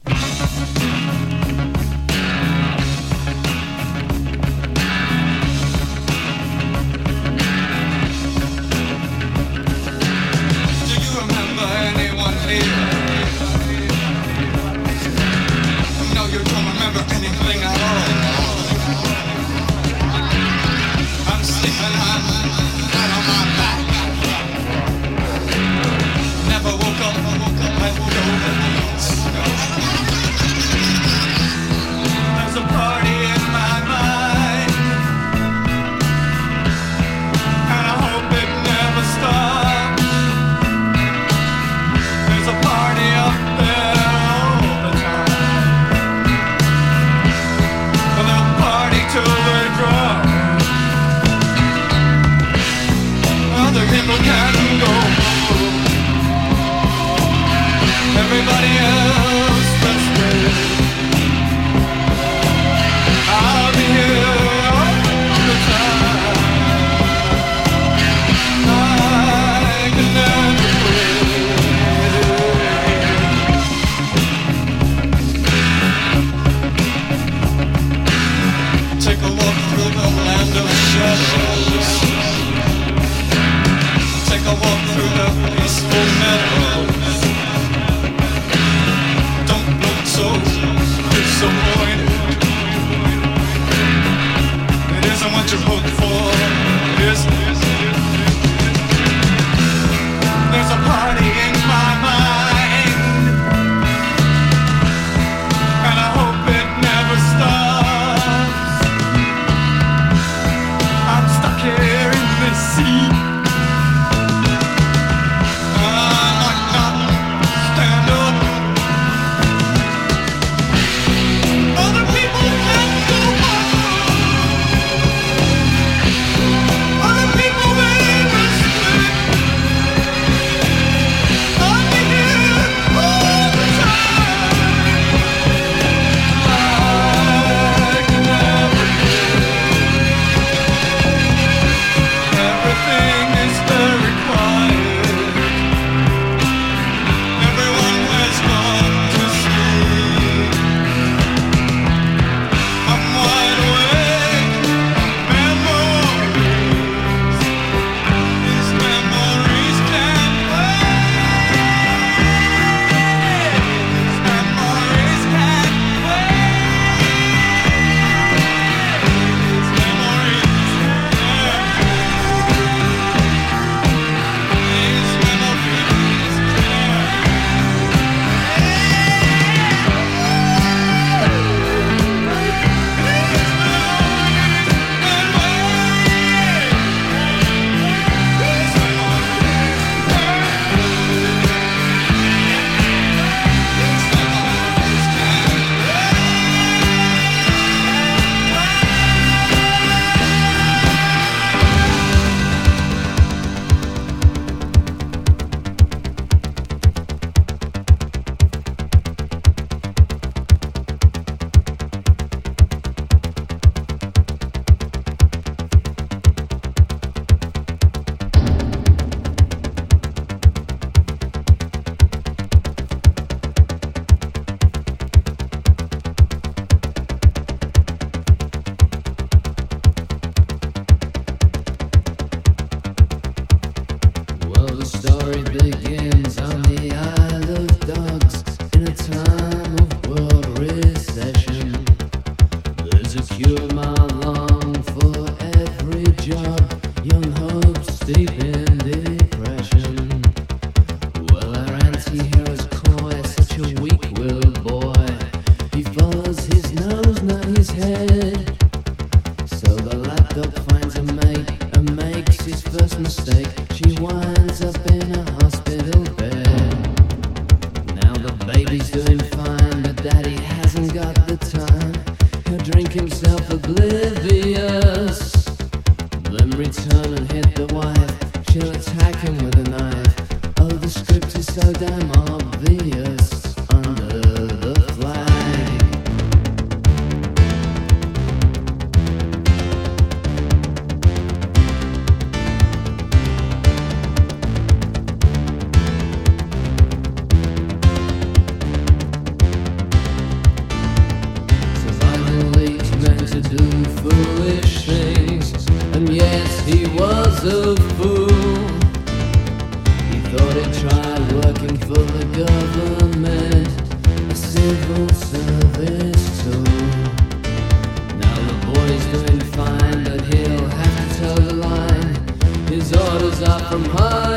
from home.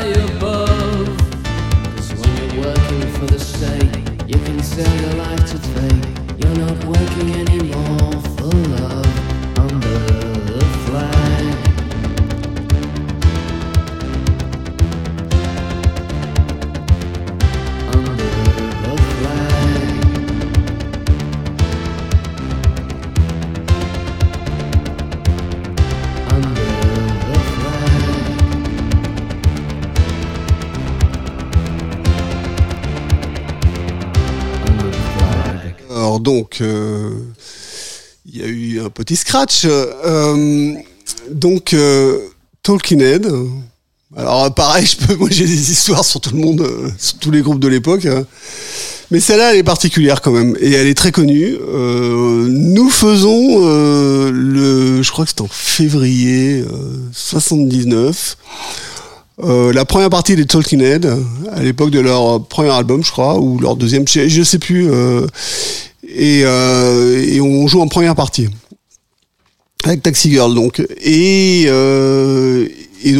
Petit scratch. Euh, donc, euh, Talking Head. Alors pareil, je peux, [LAUGHS] moi j'ai des histoires sur tout le monde, euh, sur tous les groupes de l'époque. hein. Mais celle-là, elle est particulière quand même, et elle est très connue. Euh, nous faisons euh, le, je crois que c'était en février euh, 79. Euh, la première partie des Talking Head, à l'époque de leur premier album, je crois, ou leur deuxième, je, je sais plus. euh, euh, et on joue en première partie avec Taxi Girl donc. Et, euh, et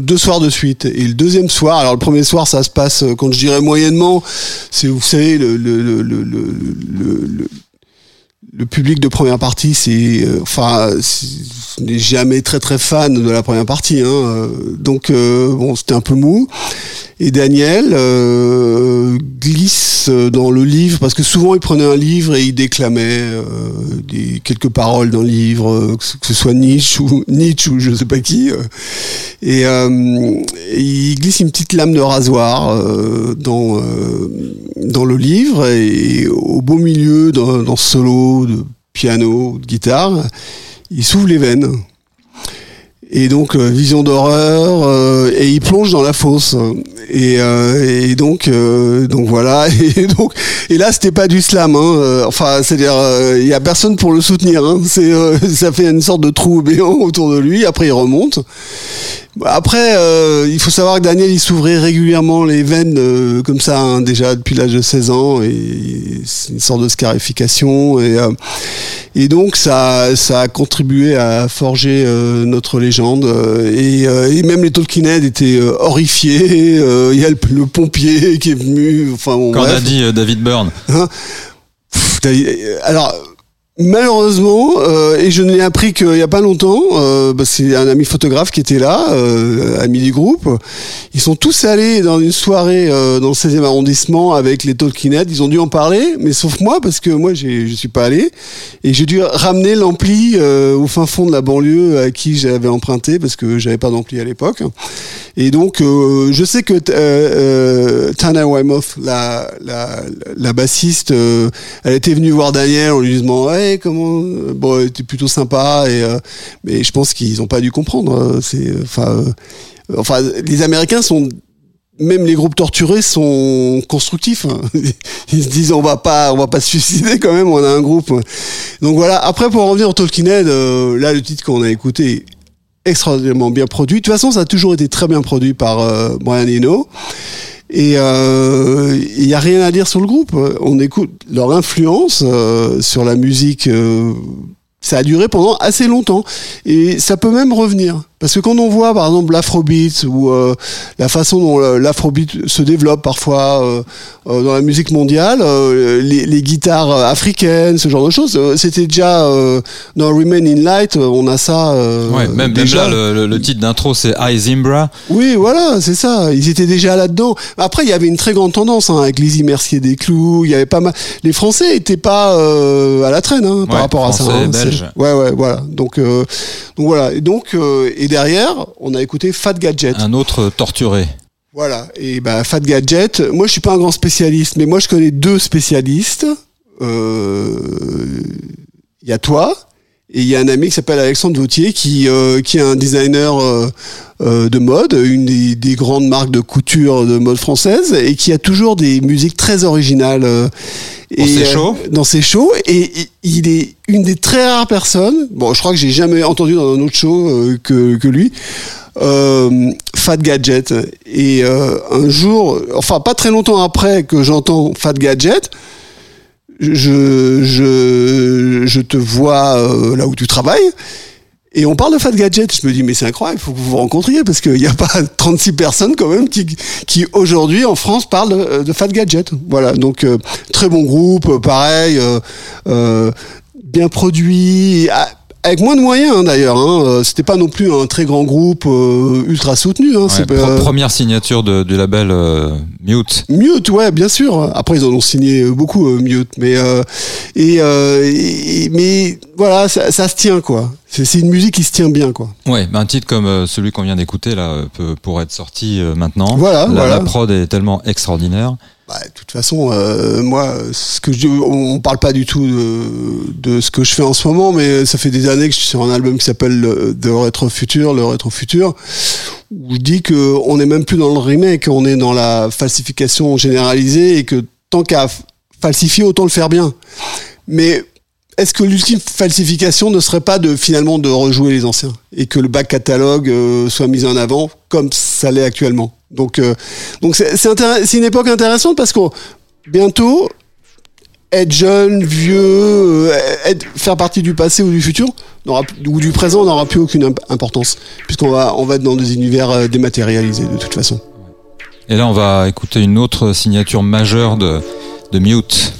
deux soirs de suite. Et le deuxième soir alors le premier soir ça se passe euh, quand je dirais moyennement c'est vous savez le le, le, le, le, le- le- le public de première partie, c'est euh, enfin, ce n'est jamais très très fan de la première partie, hein, donc euh, bon, c'était un peu mou. Et Daniel euh, glisse dans le livre parce que souvent il prenait un livre et il déclamait quelques paroles d'un livre, euh, que ce- ce soit Nietzsche ou Nietzsche ou je sais pas qui. et, il glisse une petite lame de rasoir dans dans le livre et au beau milieu d'un d'un solo de piano, de guitare, il s'ouvre les veines. Et donc euh, vision d'horreur euh, et il plonge dans la fosse et, euh, et donc euh, donc voilà [LAUGHS] et donc et là c'était pas du slam hein, euh, enfin c'est à dire il y a personne pour le soutenir hein, c'est [LAUGHS] ça fait une sorte de trou béant [LAUGHS] autour de lui après il remonte après, il faut savoir que Daniel, il s'ouvrait régulièrement les veines comme ça, hein, déjà depuis l'âge de 16 ans, c'est une sorte de scarification. Et, et donc, ça, ça a contribué à forger notre légende. Et, même les Tolkienhead étaient horrifiés. Euh, Il y a le, le pompier qui est venu. Enfin, bon, Quand a dit euh, David Byrne. Hein euh, alors malheureusement, euh, et je n'ai appris qu'il n'y a pas longtemps, euh, bah, c'est un ami photographe qui était là, euh, ami du groupe. Ils sont tous allés dans une soirée euh, dans le 16e arrondissement avec les Tolkienhead. Ils ont dû en parler, mais sauf moi parce que moi j'ai- je suis pas allé et j'ai dû ramener l'ampli euh, au fin fond de la banlieue à qui j'avais emprunté parce que j'avais pas d'ampli à l'époque. Et donc, euh, je sais que Tana Weymouth, la, la, la bassiste, elle était venue voir Daniel en lui disant comment bon, elle était plutôt sympa et euh, mais je pense qu'ils ont pas dû comprendre. euh, C'est enfin euh, enfin les Américains sont même les groupes torturés sont constructifs. hein. [LAUGHS] Ils se disent on va pas, on va pas se suicider quand même. On a un groupe. Donc voilà. Après pour en revenir au Tolkienhead, euh, là le titre qu'on a écouté extraordinairement bien produit. De toute façon, ça a toujours été très bien produit par euh, Brian Eno. Et euh, il y a rien à dire sur le groupe. On écoute leur influence euh, sur la musique euh, ça a duré pendant assez longtemps et ça peut même revenir parce que quand on voit par exemple l'afrobeat ou euh, la façon dont euh, l'afrobeat se développe parfois euh, euh, dans la musique mondiale, les, les guitares africaines, ce genre de choses, c'était déjà dans Remain in Light, on a ça Ouais, même, même déjà. là, le, titre d'intro, c'est I Zimbra. Oui, voilà, c'est ça. Ils étaient déjà là-dedans. Après, il y avait une très grande tendance hein, avec Lizzie Mercier des Clous. Il y avait pas mal. Les Français étaient pas à la traîne hein, par Ouais, rapport à ça. Français, hein. Belges. Ouais, ouais, voilà. Donc, donc voilà. Et donc, et derrière, on a écouté Fat Gadget. Un autre torturé. Voilà. Et bah, Fat Gadget. Moi, je suis pas un grand spécialiste, mais moi, je connais deux spécialistes. Euh, Il y a toi. Et il y a un ami qui s'appelle Alexandre Vautier qui, euh, qui est un designer euh, euh, de mode, une des, des grandes marques de couture de mode française, et qui a toujours des musiques très originales. euh, et, ses euh, shows Dans ses shows. Et, et il est une des très rares personnes, bon, je crois que j'ai jamais entendu dans un autre show euh, que, que lui, euh, Fat Gadget. Et euh, un jour, enfin pas très longtemps après que j'entends Fat Gadget, je, je, je te vois euh, là où tu travailles. Et on parle de Fat Gadget. Je me dis, mais c'est incroyable, il faut que vous vous rencontriez parce qu'il n'y a pas [LAUGHS] 36 personnes quand même qui, qui aujourd'hui en France parlent de, de Fat Gadget. Voilà, donc euh, très bon groupe, euh, pareil, euh, euh, bien produit, ah, avec moins de moyens hein, d'ailleurs. Hein. Euh, C'était pas non plus un très grand groupe euh, ultra soutenu. Hein. Ouais, euh, Première signature de- du label euh, Mute. Mute, ouais, bien sûr. Après, ils en ont signé beaucoup, euh, Mute. Mais, euh, et, euh, et- mais voilà, ça, ça se tient, quoi. C'est une musique qui se tient bien, quoi. Ouais, un titre comme celui qu'on vient d'écouter là peut, pourrait être sorti euh, maintenant. Voilà, la, voilà. la prod est tellement extraordinaire. Bah, de toute façon, euh, moi, ce que je, on parle pas du tout de, ce que je fais en ce moment, mais ça fait des années que je suis sur un album qui s'appelle The Retro Future, le Retro Futur, où je dis que on n'est même plus dans le remake, on est dans la falsification généralisée et que tant qu'à falsifier, autant le faire bien. Mais est-ce que l'ultime falsification ne serait pas de finalement de rejouer les anciens et que le back catalogue euh, soit mis en avant comme ça l'est actuellement? Donc, euh, donc c'est une époque intéressante parce que bientôt être jeune, vieux, euh, être, faire partie du passé ou du futur ou du présent n'aura plus aucune imp- importance puisqu'on va on va être dans des univers dématérialisés de toute façon. Et là, on va écouter une autre signature majeure de, de Mute.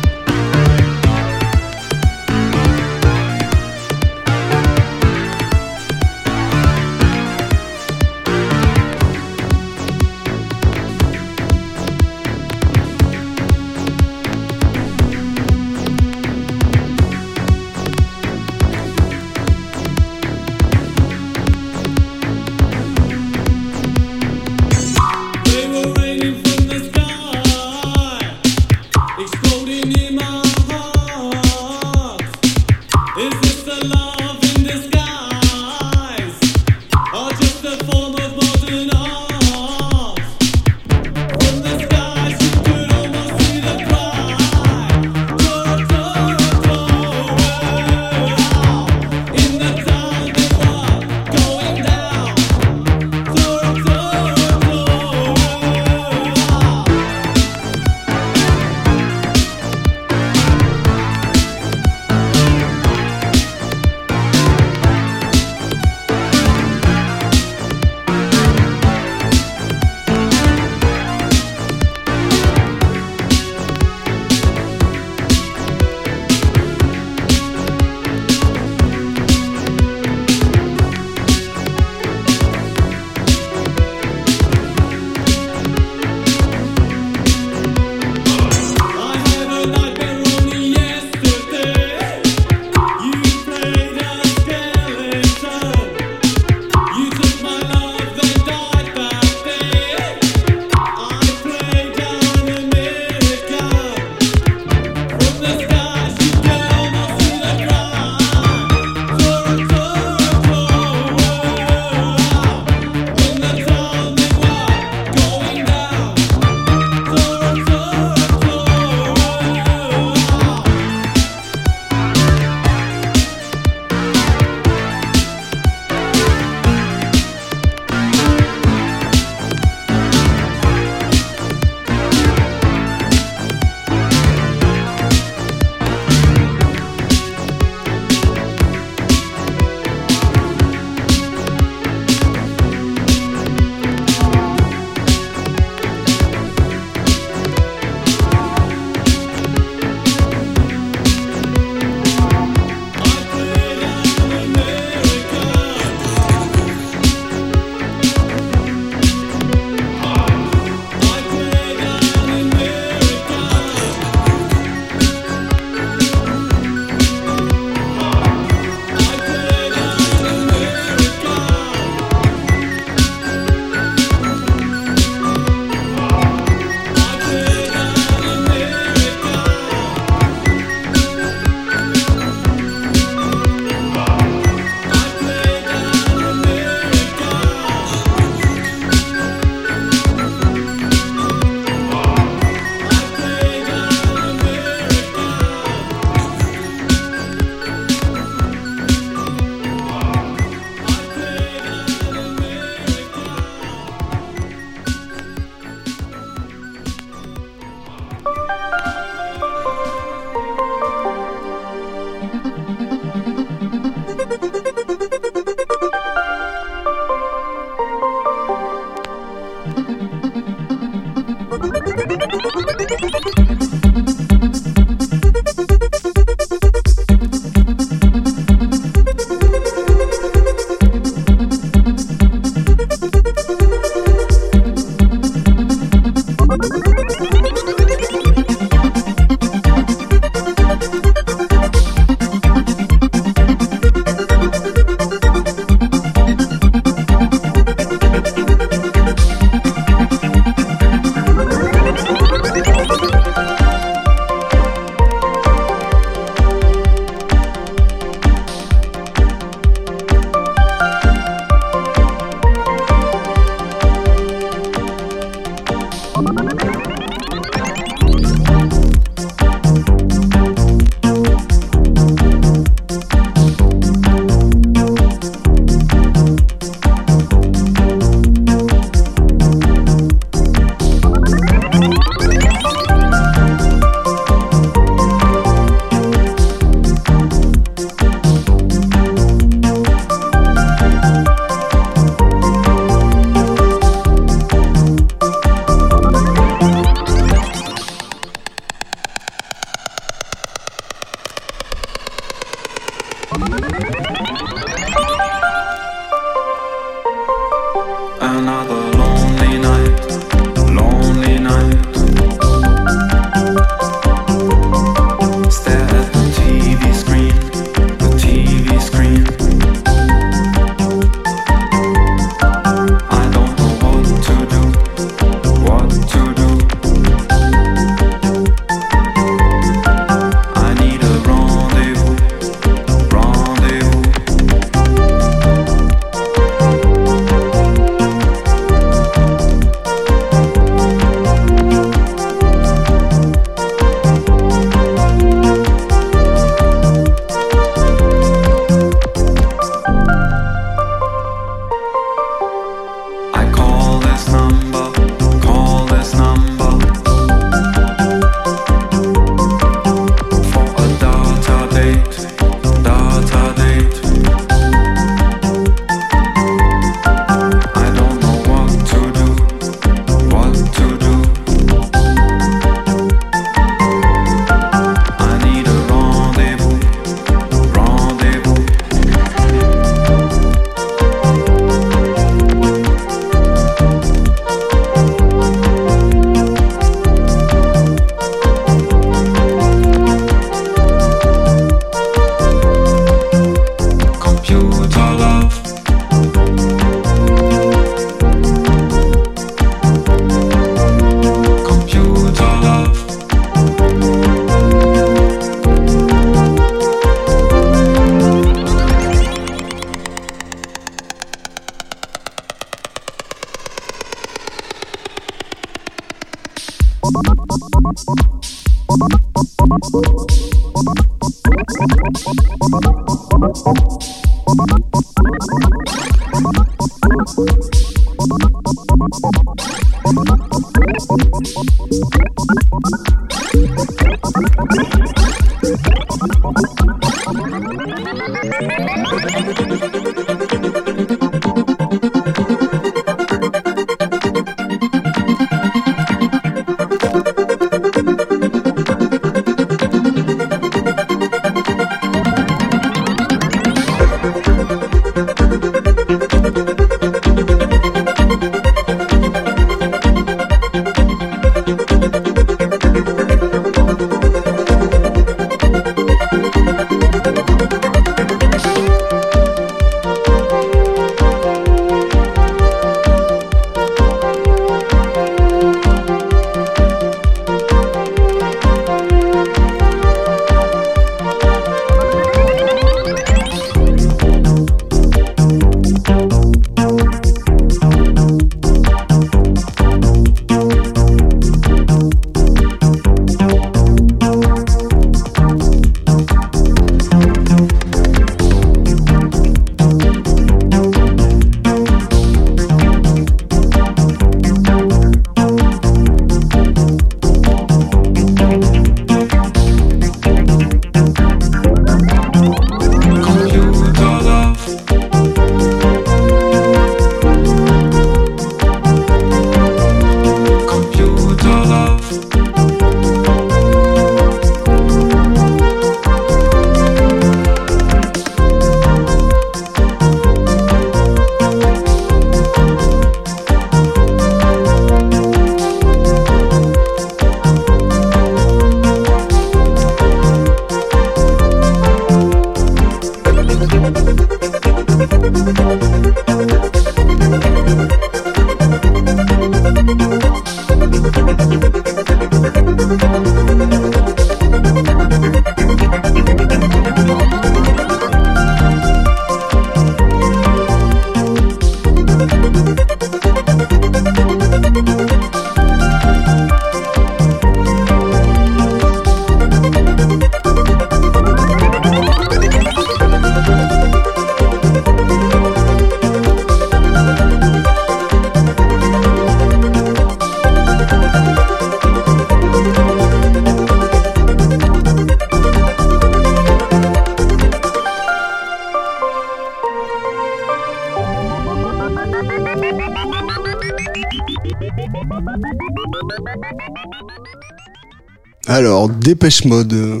Dépêche Mode. euh,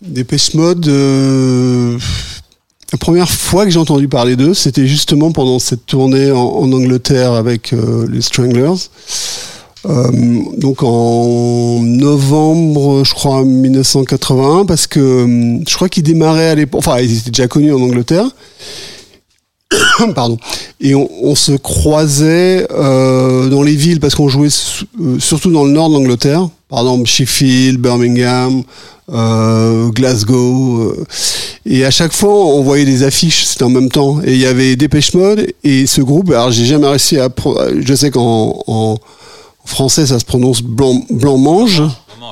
Dépêche Mode, euh, la première fois que j'ai entendu parler d'eux, c'était justement pendant cette tournée en, Angleterre avec euh, les Stranglers. Donc en novembre, je crois, 1981, parce que je crois qu'ils démarraient à l'époque, enfin, ils étaient déjà connus en Angleterre. [COUGHS] Pardon. Et on, on se croisait euh, dans les villes parce qu'on jouait su- euh, surtout dans le nord de l'Angleterre, par exemple Sheffield, Birmingham, euh, Glasgow. et à chaque fois, on voyait des affiches, c'était en même temps. Et il y avait Dépêche Mode et ce groupe. Alors, j'ai jamais réussi à. Je sais qu'en en français, ça se prononce blanc, blanc mange,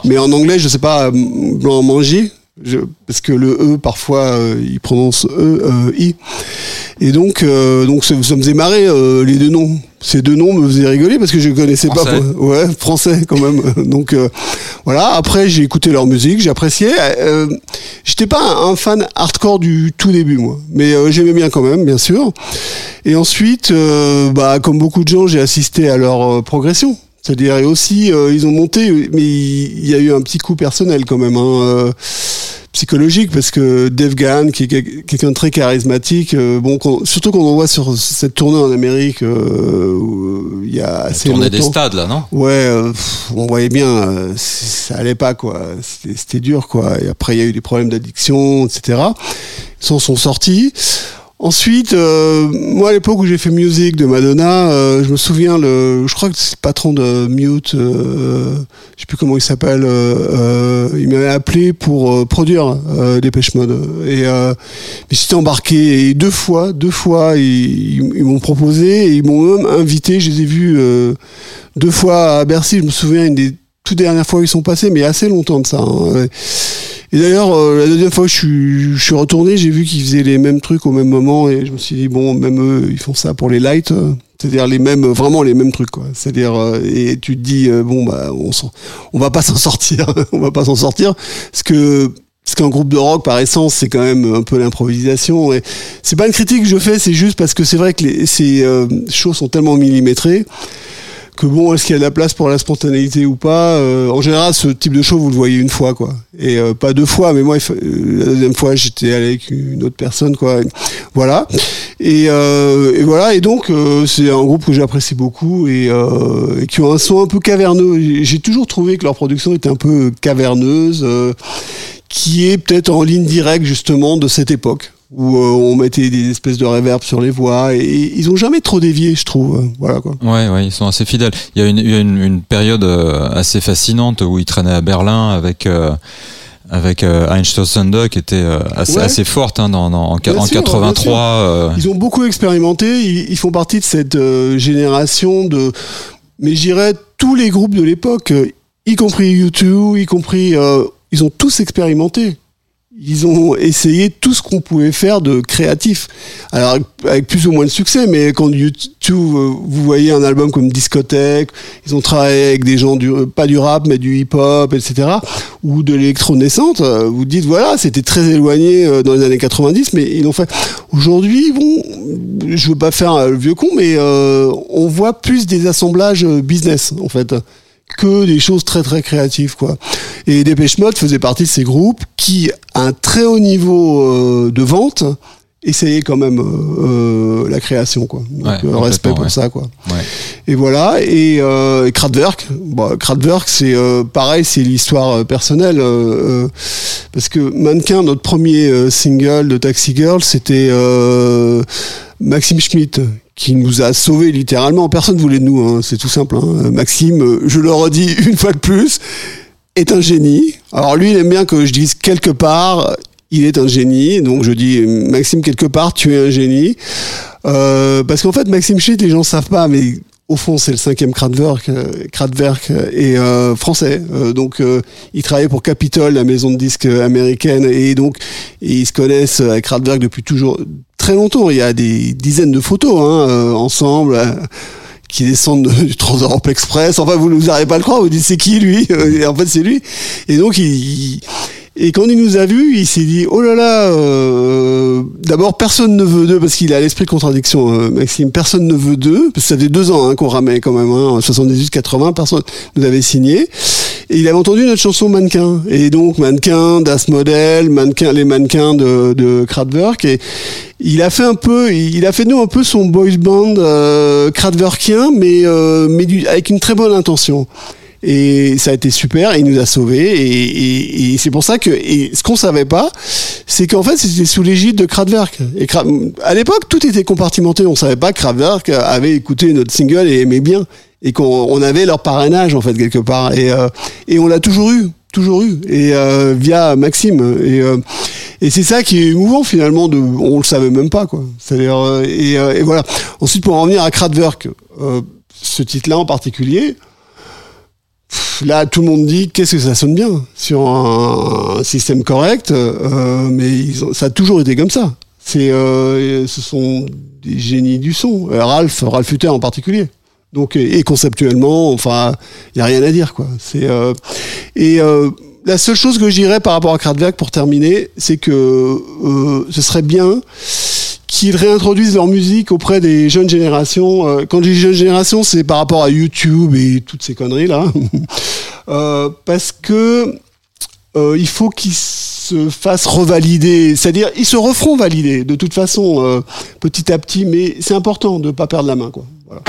mais en anglais, je sais pas, blanc manger. Je, parce que le E parfois euh, il prononce E euh, I. Et donc euh, donc ça, ça me faisait marrer euh, les deux noms. Ces deux noms me faisaient rigoler parce que je connaissais pas Français. ouais français quand même. [LAUGHS] Donc euh, voilà. Après j'ai écouté leur musique j'ai apprécié euh, j'étais pas un, un fan hardcore du tout début moi. Mais euh, j'aimais bien quand même bien sûr. Et ensuite euh, bah comme beaucoup de gens j'ai assisté à leur progression c'est-à-dire et aussi euh, ils ont monté mais il y a eu un petit coup personnel quand même hein, euh, psychologique parce que Dave Gahan qui est quel- quelqu'un de très charismatique euh, bon surtout quand on voit sur cette tournée en Amérique où il y a assez Tourner des longtemps. stades là, non? Ouais, pff, on voyait bien, ça allait pas quoi. C'était c'était dur quoi. Et après il y a eu des problèmes d'addiction, etc. Ils s'en sont sortis. Ensuite, euh, moi à l'époque où j'ai fait Music de Madonna, euh, je me souviens le, je crois que c'est le patron de Mute, euh, je sais plus comment il s'appelle, euh, euh, il m'avait appelé pour euh, produire euh, Dépêche Mode et euh, j'étais embarqué et deux fois, deux fois ils, m'ont proposé et ils m'ont même invité. Je les ai vus deux fois à Bercy. Je me souviens une des toute dernière fois où ils sont passés, mais assez longtemps de ça. hein. Et d'ailleurs, euh, la deuxième fois je suis, je suis retourné, j'ai vu qu'ils faisaient les mêmes trucs au même moment et je me suis dit bon, même eux, ils font ça pour les lights, euh, c'est-à-dire les mêmes, vraiment les mêmes trucs quoi. C'est-à-dire euh, et tu te dis euh, bon bah on on va pas s'en sortir, [LAUGHS] on va pas s'en sortir, parce que parce qu'un groupe de rock par essence c'est quand même un peu l'improvisation et c'est pas une critique que je fais, c'est juste parce que c'est vrai que les, ces euh, choses sont tellement millimétrées que bon, est-ce qu'il y a de la place pour la spontanéité ou pas euh, En général, ce type de show, vous le voyez une fois, quoi. Et euh, pas deux fois, mais moi, euh, la deuxième fois, j'étais allé avec une autre personne, quoi. Voilà. Et, voilà. Et donc, c'est un groupe que j'apprécie beaucoup et, qui ont un son un peu caverneux. J'ai- toujours trouvé que leur production était un peu caverneuse, qui est peut-être en ligne directe justement de cette époque où euh, on mettait des espèces de réverb sur les voix et, ils ont jamais trop dévié, je trouve. Voilà quoi. Ouais, ouais, ils sont assez fidèles. Il y a une, il y a une, une période euh, assez fascinante où ils traînaient à Berlin avec euh, avec euh, Einstürzende qui était euh, assez, Ouais. assez forte hein, dans, dans- en, Bien en sûr, 83. euh, Ils ont beaucoup expérimenté, ils, ils font partie de cette euh, génération de, mais je dirais tous les groupes de l'époque, y compris U2, y compris, euh, ils ont tous expérimenté. Ils ont essayé tout ce qu'on pouvait faire de créatif. Alors avec- plus ou moins de succès, mais quand U2, euh, vous voyez un album comme Discothèque, ils ont travaillé avec des gens du pas du rap mais du hip-hop, etc. ou de l'électro-naissante. euh, Vous dites voilà, c'était très éloigné euh, dans les années 90, mais ils l'ont fait. Aujourd'hui, bon, je veux pas faire euh, le vieux con, mais euh, on voit plus des assemblages euh, business en fait que des choses très très créatives quoi. Et Dépêche Mode faisait partie de ces groupes qui, à un très haut niveau euh, de vente, essayaient quand même euh, euh, la création quoi. Donc, Ouais, respect pour ouais. ça quoi. ouais. Et voilà. Et euh, Kraftwerk, bon, Kraftwerk, c'est euh, pareil, c'est l'histoire personnelle parce que Mannequin, notre premier single de Taxi Girl, c'était euh, Maxime Schmitt qui nous a sauvés littéralement. Personne voulait de nous, hein, c'est tout simple. hein. Maxime, euh, je le redis [LAUGHS] une fois de plus, est un génie. Alors lui, il aime bien que je dise quelque part, il est un génie. Donc je dis, Maxime, quelque part, tu es un génie. Euh, parce qu'en fait, Maxime Schmitt, les gens savent pas, mais au fond, c'est le cinquième Kraftwerk, euh, Kraftwerk euh, et euh, français. Euh, donc, euh, il travaillait pour Capitol, la maison de disques américaine, et donc ils se connaissent avec Kraftwerk depuis toujours très longtemps. Il y a des dizaines de photos hein, euh, ensemble. euh, qui descendent de- du Trans-Europe Express. Enfin, vous n'arrivez pas à le croire. Vous dites c'est qui lui? Et en fait, c'est lui. Et donc, il, il- et quand il nous a vus, il s'est dit oh là là. euh, D'abord, personne ne veut d'eux parce qu'il a l'esprit de contradiction, euh, Maxime. Personne ne veut d'eux parce que ça fait deux ans hein, qu'on ramait quand même. Hein, en 78-80, personne nous avait signé. Et il avait entendu notre chanson Mannequin. Et donc, Mannequin, Das Model, Mannequin, les mannequins de, de Kraftwerk. Et il a fait un peu, il a fait de nous un peu son boys band euh, Kraftwerkien, mais, euh, mais du- avec une très bonne intention. Et ça a été super, il nous a sauvés. Et, et- et c'est pour ça que, et ce qu'on savait pas, c'est qu'en fait, c'était sous l'égide de Kraftwerk. Et à l'époque, tout était compartimenté. On savait pas que Kraftwerk avait écouté notre single et aimait bien. Et qu'on on avait leur parrainage, en fait, quelque part. Et, euh, et on l'a toujours eu. Toujours eu. Et euh, via Maxime. Et, euh, et c'est ça qui est émouvant, finalement. De, on le savait même pas, quoi. C'est-à-dire, euh, et, euh, et voilà. Ensuite, pour en revenir à Kraftwerk, euh, ce titre-là en particulier, là, tout le monde dit qu'est-ce que ça sonne bien sur un, système correct, euh, mais ils ont- ça a toujours été comme ça. C'est, euh, ce sont des génies du son. Euh, Ralph, Ralph Hutter en particulier. Donc, et, conceptuellement, enfin, il y a rien à dire, quoi. C'est euh, et euh, la seule chose que je par rapport à Kraftwerk pour terminer, c'est que euh, ce serait bien qu'ils réintroduisent leur musique auprès des jeunes générations. Euh, Quand je dis jeunes générations, c'est par rapport à YouTube et toutes ces conneries là, [LAUGHS] Euh, parce que euh, il faut qu'ils se fassent revalider, c'est-à-dire ils se referont valider de toute façon euh, petit à petit, mais c'est important de pas perdre la main, quoi. Voilà.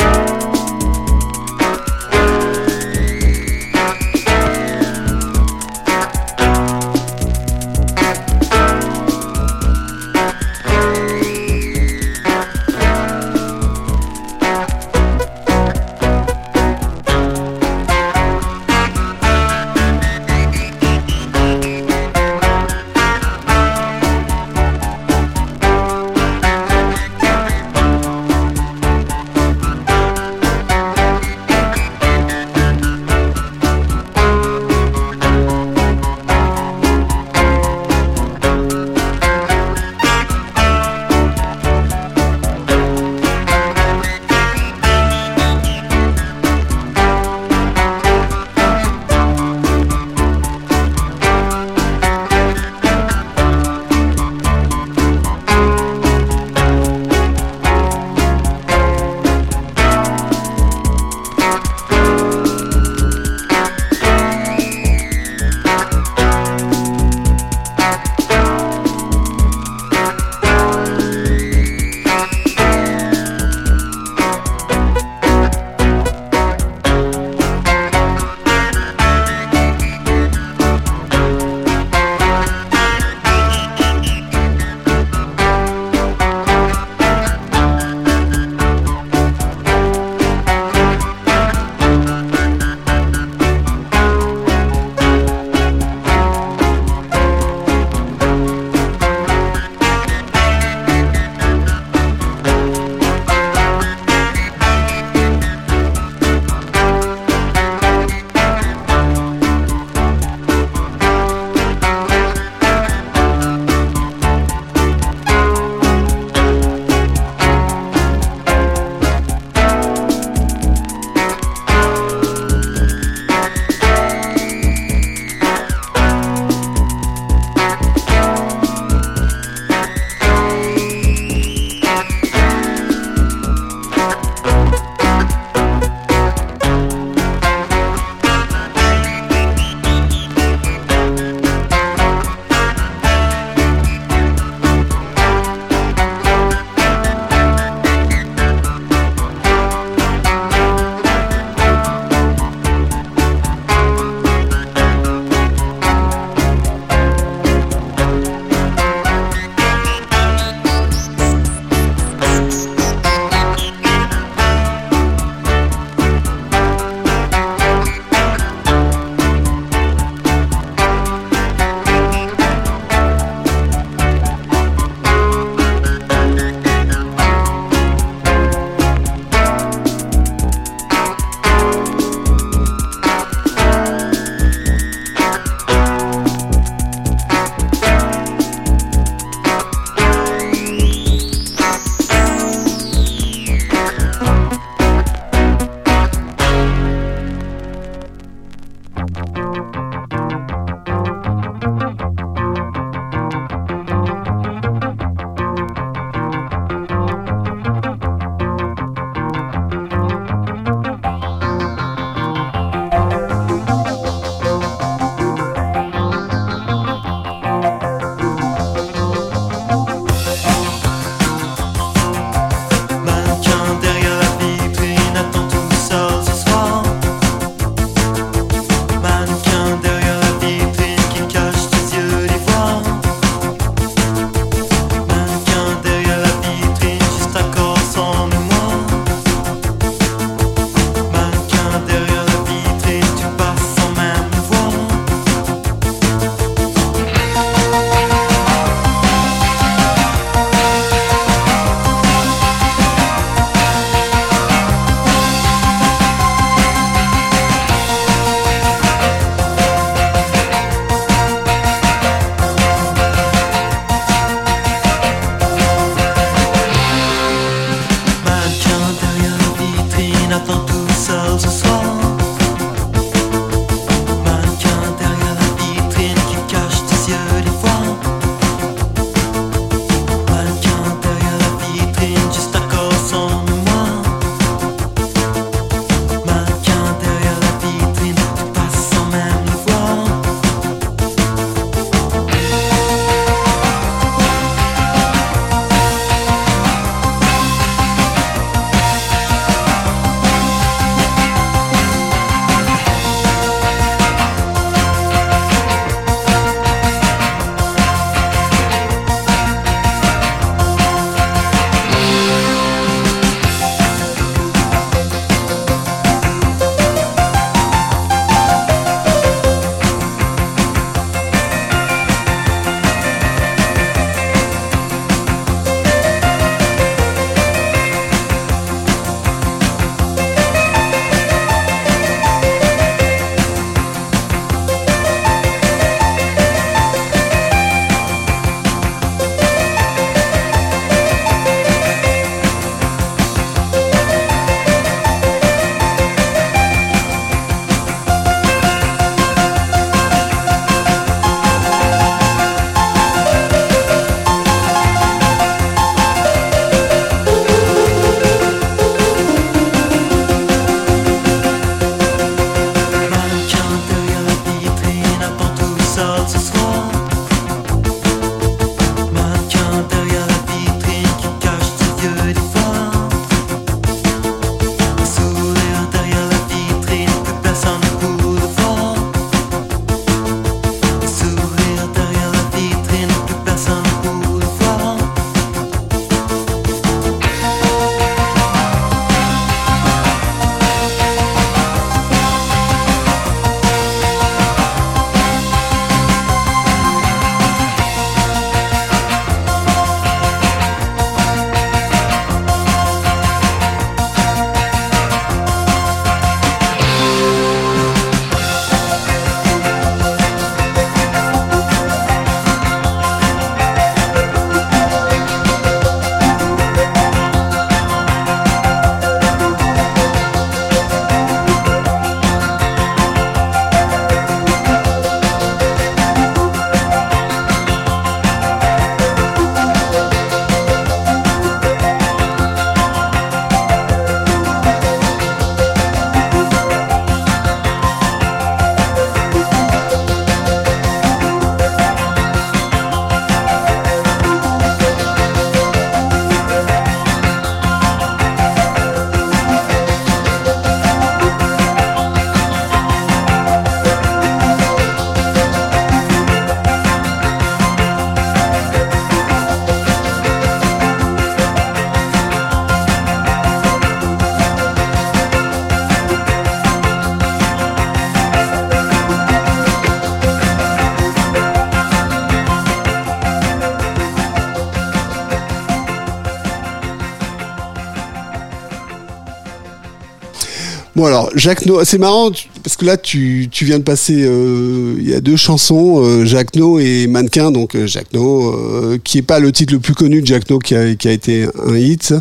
Bon alors, Jacques No, c'est marrant parce que là tu, viens de passer, euh, il y a deux chansons, euh, Jacques No et Mannequin, donc euh, Jacques No, qui est pas le titre le plus connu de Jacques No qui a, été un hit.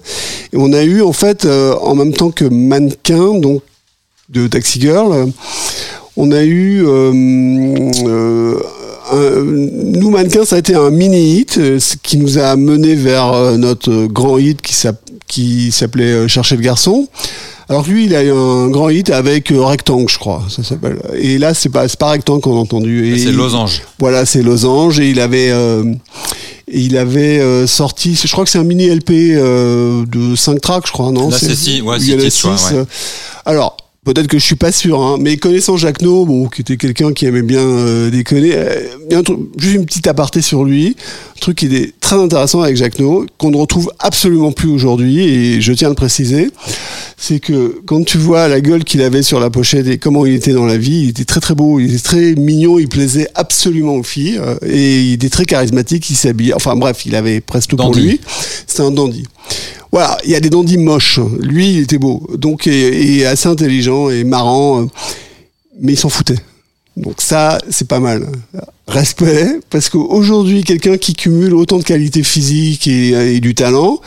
Et on a eu en fait, en même temps que Mannequin, donc de Taxi Girl, on a eu nous mannequins, ça a été un mini hit ce qui nous a mené vers notre grand hit qui s'app- qui s'appelait Chercher le garçon. Alors lui, il a eu un grand hit avec euh, Rectangle, je crois, ça s'appelle. Et là, c'est pas c'est pas Rectangle qu'on a entendu. Et C'est Losange. Voilà, c'est Losange et il avait euh, et il avait euh, sorti, je crois que c'est un mini LP euh, de 5 tracks, je crois, non? Là, c'est six, ouais, il six y en a titres, ouais, six, ouais. euh, Alors, peut-être que je suis pas sûr, hein, mais connaissant Jacques No, bon, qui était quelqu'un qui aimait bien euh, déconner, euh, il y a un truc- juste une petite aparté sur lui, un truc qui est très intéressant avec Jacques No, qu'on ne retrouve absolument plus aujourd'hui, et je tiens à le préciser, c'est que quand tu vois la gueule qu'il avait sur la pochette et comment il était dans la vie, il était très très beau, il était très mignon, il plaisait absolument aux filles, euh, et il était très charismatique, il s'habillait, enfin bref, il avait presque tout pour lui, c'était un dandy. Voilà, il y a des dandys moches. Lui, il était beau. Donc, et, assez intelligent et marrant. euh, Mais il s'en foutait. Donc ça, c'est pas mal. Respect, parce qu'aujourd'hui, quelqu'un qui cumule autant de qualités physiques et, du talent,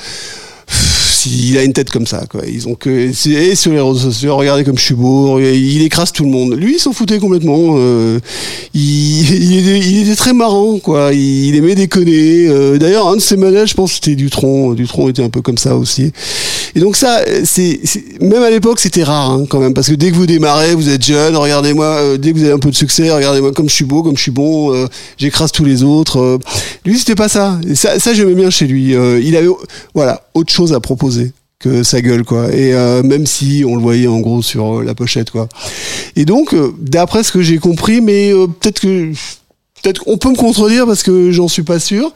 il a une tête comme ça. Ils ont que, et sur les réseaux sociaux, regardez comme je suis beau, il écrase tout le monde. Lui, il s'en foutait complètement. euh, il, était, très marrant, quoi. Il, aimait déconner. euh, D'ailleurs, un de ses modèles, je pense, c'était Dutron. Dutron était un peu comme ça aussi. Et donc ça, c'est même à l'époque, c'était rare hein, quand même, parce que dès que vous démarrez, vous êtes jeune, regardez-moi, euh, dès que vous avez un peu de succès, regardez-moi comme je suis beau, comme je suis bon, j'écrase tous les autres. lui, c'était pas ça. Ça, ça j'aimais bien chez lui. Il avait, voilà, autre chose à proposer que sa gueule, quoi. Et euh, même si on le voyait en gros sur euh, la pochette, quoi. Et donc, euh, d'après ce que j'ai compris, mais peut-être que peut-être qu'on peut me contredire parce que j'en suis pas sûr.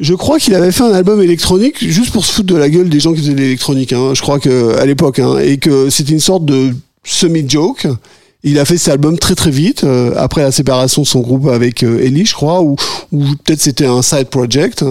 Je crois qu'il avait fait un album électronique juste pour se foutre de la gueule des gens qui faisaient de l'électronique. Hein. Je crois que à l'époque, hein, et que c'était une sorte de semi-joke. Il a fait cet album très très vite après la séparation de son groupe avec euh, Ellie, je crois, ou, ou peut-être c'était un side project.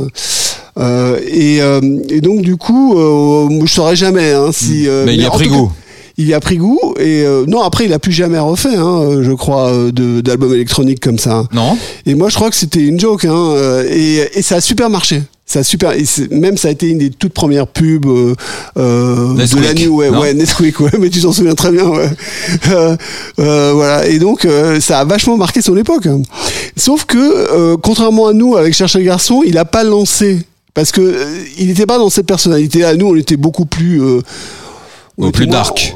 Euh, et, euh, et donc du coup, euh, je saurais jamais hein, si. euh, Mais il y a pris goût. il y a pris goût et euh, non après il a plus jamais refait, hein, je crois, euh, d'album électronique comme ça. Non Et moi, je crois que c'était une joke, hein, euh, et, et ça a super marché. Ça a super, et même ça a été une des toutes premières pubs euh, de la nuit, ouais, non ouais, Nesquik, ouais, mais tu t'en souviens très bien, ouais. [LAUGHS] Euh, euh, voilà, et donc euh, ça a vachement marqué son époque. Sauf que, euh, contrairement à nous, avec Chercher le garçon, il a pas lancé. Parce que euh, il n'était pas dans cette personnalité-là. Nous, on était beaucoup plus. euh, on Ou était plus moins- dark.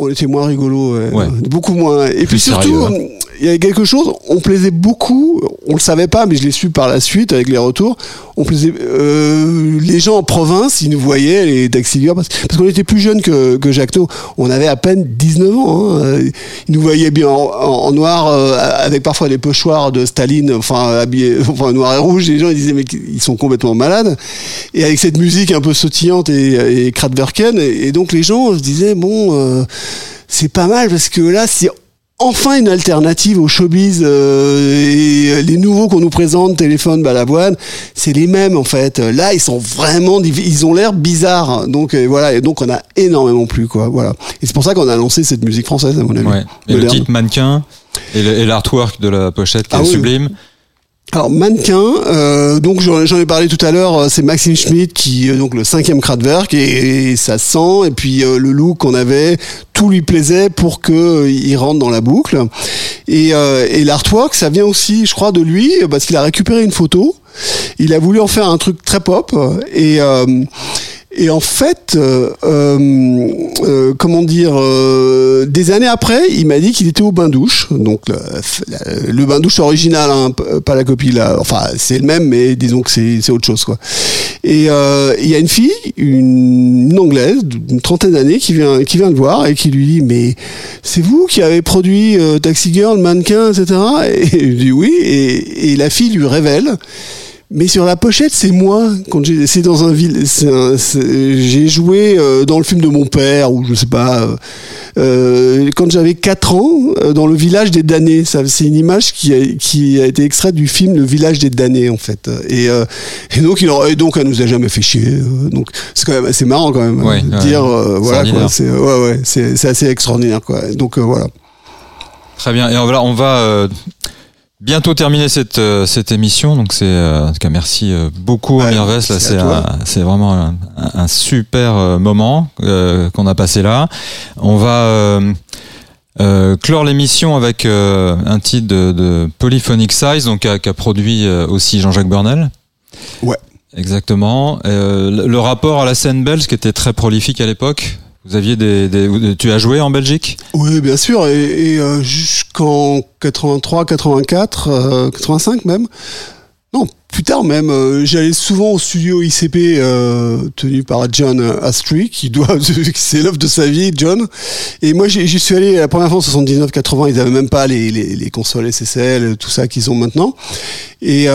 On était moins rigolo, ouais. Ouais. beaucoup moins. Et puis surtout, sérieux, hein. Il y avait quelque chose, on plaisait beaucoup, on le savait pas, mais je l'ai su par la suite avec les retours. On plaisait, euh, les gens en province, ils nous voyaient, les taxiliers, parce, parce qu'on était plus jeunes que, que No. On avait à peine 19 ans. hein. Ils nous voyaient bien en, noir, euh, avec parfois des pochoirs de Staline, enfin habillés, [LAUGHS] enfin noir et rouge. Les gens ils disaient mais ils sont complètement malades. Et avec cette musique un peu sautillante et, et et, et donc les gens se disaient bon, euh, c'est pas mal parce que là c'est enfin une alternative au showbiz euh, et les nouveaux qu'on nous présente, téléphone, balavoine, c'est les mêmes en fait. Là, ils sont vraiment, ils ont l'air bizarres. Donc euh, voilà, et donc on a énormément plu quoi. Voilà. Et c'est pour ça qu'on a lancé cette musique française à mon avis. Ouais. Et le titre mannequin et l'artwork de la pochette qui Ah est oui. sublime. Alors mannequin, euh, donc j'en ai parlé tout à l'heure, euh, c'est Maxime Schmidt qui euh, donc le cinquième Kraftwerk et, et ça sent et puis euh, le look qu'on avait, tout lui plaisait pour que euh, il rentre dans la boucle. Et, euh, et l'artwork, ça vient aussi, je crois, de lui parce qu'il a récupéré une photo. Il a voulu en faire un truc très pop et et en fait, euh, euh, euh, comment dire, euh, des années après, il m'a dit qu'il était au bain douche, donc le, le- le bain douche original, hein, pas la copie là. Enfin, c'est le même, mais disons que c'est autre chose quoi. Et euh, il y a une fille, une, une anglaise d'une trentaine d'années, qui vient qui vient le voir et qui lui dit mais c'est vous qui avez produit euh, Taxi Girl, mannequin, etc. Et il dit oui. Et, et la fille lui révèle. Mais sur la pochette, c'est moi. Quand j'ai, c'est dans un ville, j'ai joué euh, dans le film de mon père ou je sais pas. euh, euh, quand j'avais 4 ans, euh, dans le village des damnés. Ça, c'est une image qui a, qui a été extraite du film Le village des damnés en fait. Et, euh, et donc, il et donc, elle nous a jamais fait chier. euh, donc, c'est quand même assez marrant quand même Ouais, de dire euh, voilà quoi. C'est ouais ouais, c'est, c'est assez extraordinaire quoi. Donc euh, voilà. Très bien. Et voilà, on va euh, bientôt terminer cette, euh, cette émission. Donc c'est euh, en tout cas merci euh, beaucoup Ouais, Amir Vest. Là, c'est c'est vraiment un, un super moment euh, qu'on a passé là. On va euh, euh, clore l'émission avec euh, un titre de, de Polyphonic Size, donc qu'a produit euh, aussi Jean-Jacques Burnel. Ouais. Exactement. Euh, le rapport à la scène belge qui était très prolifique à l'époque. Vous aviez des, tu as joué en Belgique? Oui, bien sûr, et, et, euh, jusqu'en 83, 84, euh, 85 même. Non, plus tard même, euh, j'allais souvent au studio ICP euh, tenu par John Astry, qui doit, [LAUGHS] c'est l'œuvre de sa vie, John. Et moi, j'y suis allé la première fois en 79-80, ils avaient même pas les, les, les consoles SSL, tout ça qu'ils ont maintenant. Et,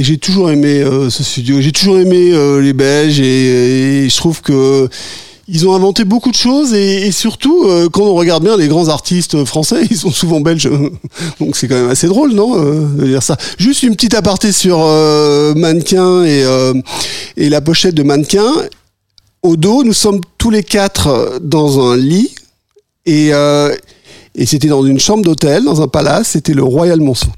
j'ai toujours aimé ce studio, j'ai toujours aimé les Belges, et je trouve que ils ont inventé beaucoup de choses et, surtout, euh, quand on regarde bien les grands artistes français, [LAUGHS] ils sont souvent belges. [LAUGHS] Donc c'est quand même assez drôle, non, euh, dire ça. Juste une petite aparté sur euh, Mannequin et, la pochette de Mannequin. Au dos, nous sommes tous les quatre dans un lit et, et c'était dans une chambre d'hôtel, dans un palace. C'était le Royal Monceau.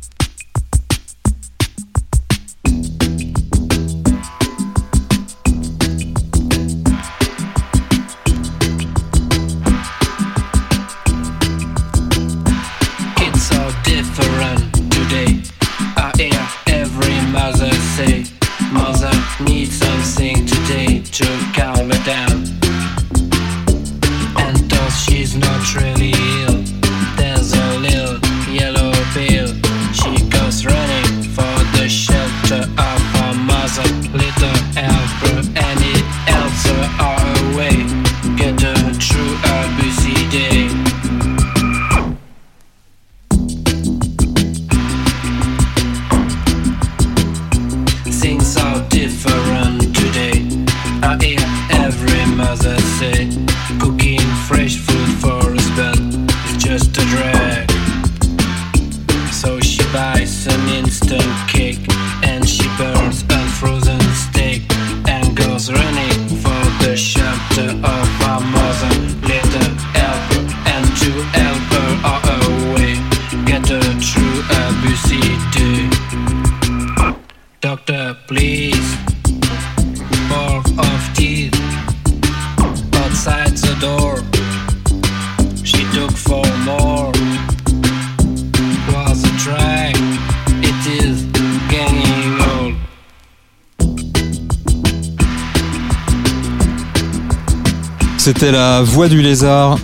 C'était la voix du lézard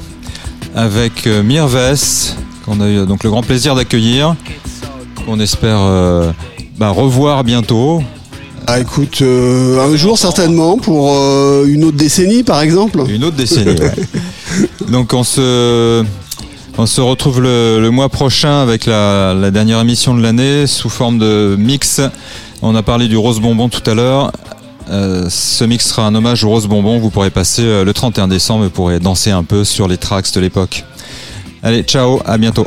avec euh, Mirves, qu'on a eu donc le grand plaisir d'accueillir, qu'on espère euh, bah, revoir bientôt. Ah, écoute, euh, un jour certainement pour euh, une autre décennie, par exemple. Une autre décennie. ouais. [LAUGHS] Donc on se, on se retrouve le, le mois prochain avec la, la dernière émission de l'année sous forme de mix. On a parlé du rose bonbon tout à l'heure. Euh, ce mix sera un hommage aux Rose Bonbons. Vous pourrez passer euh, le 31 décembre pour danser un peu sur les tracks de l'époque. Allez, ciao, à bientôt.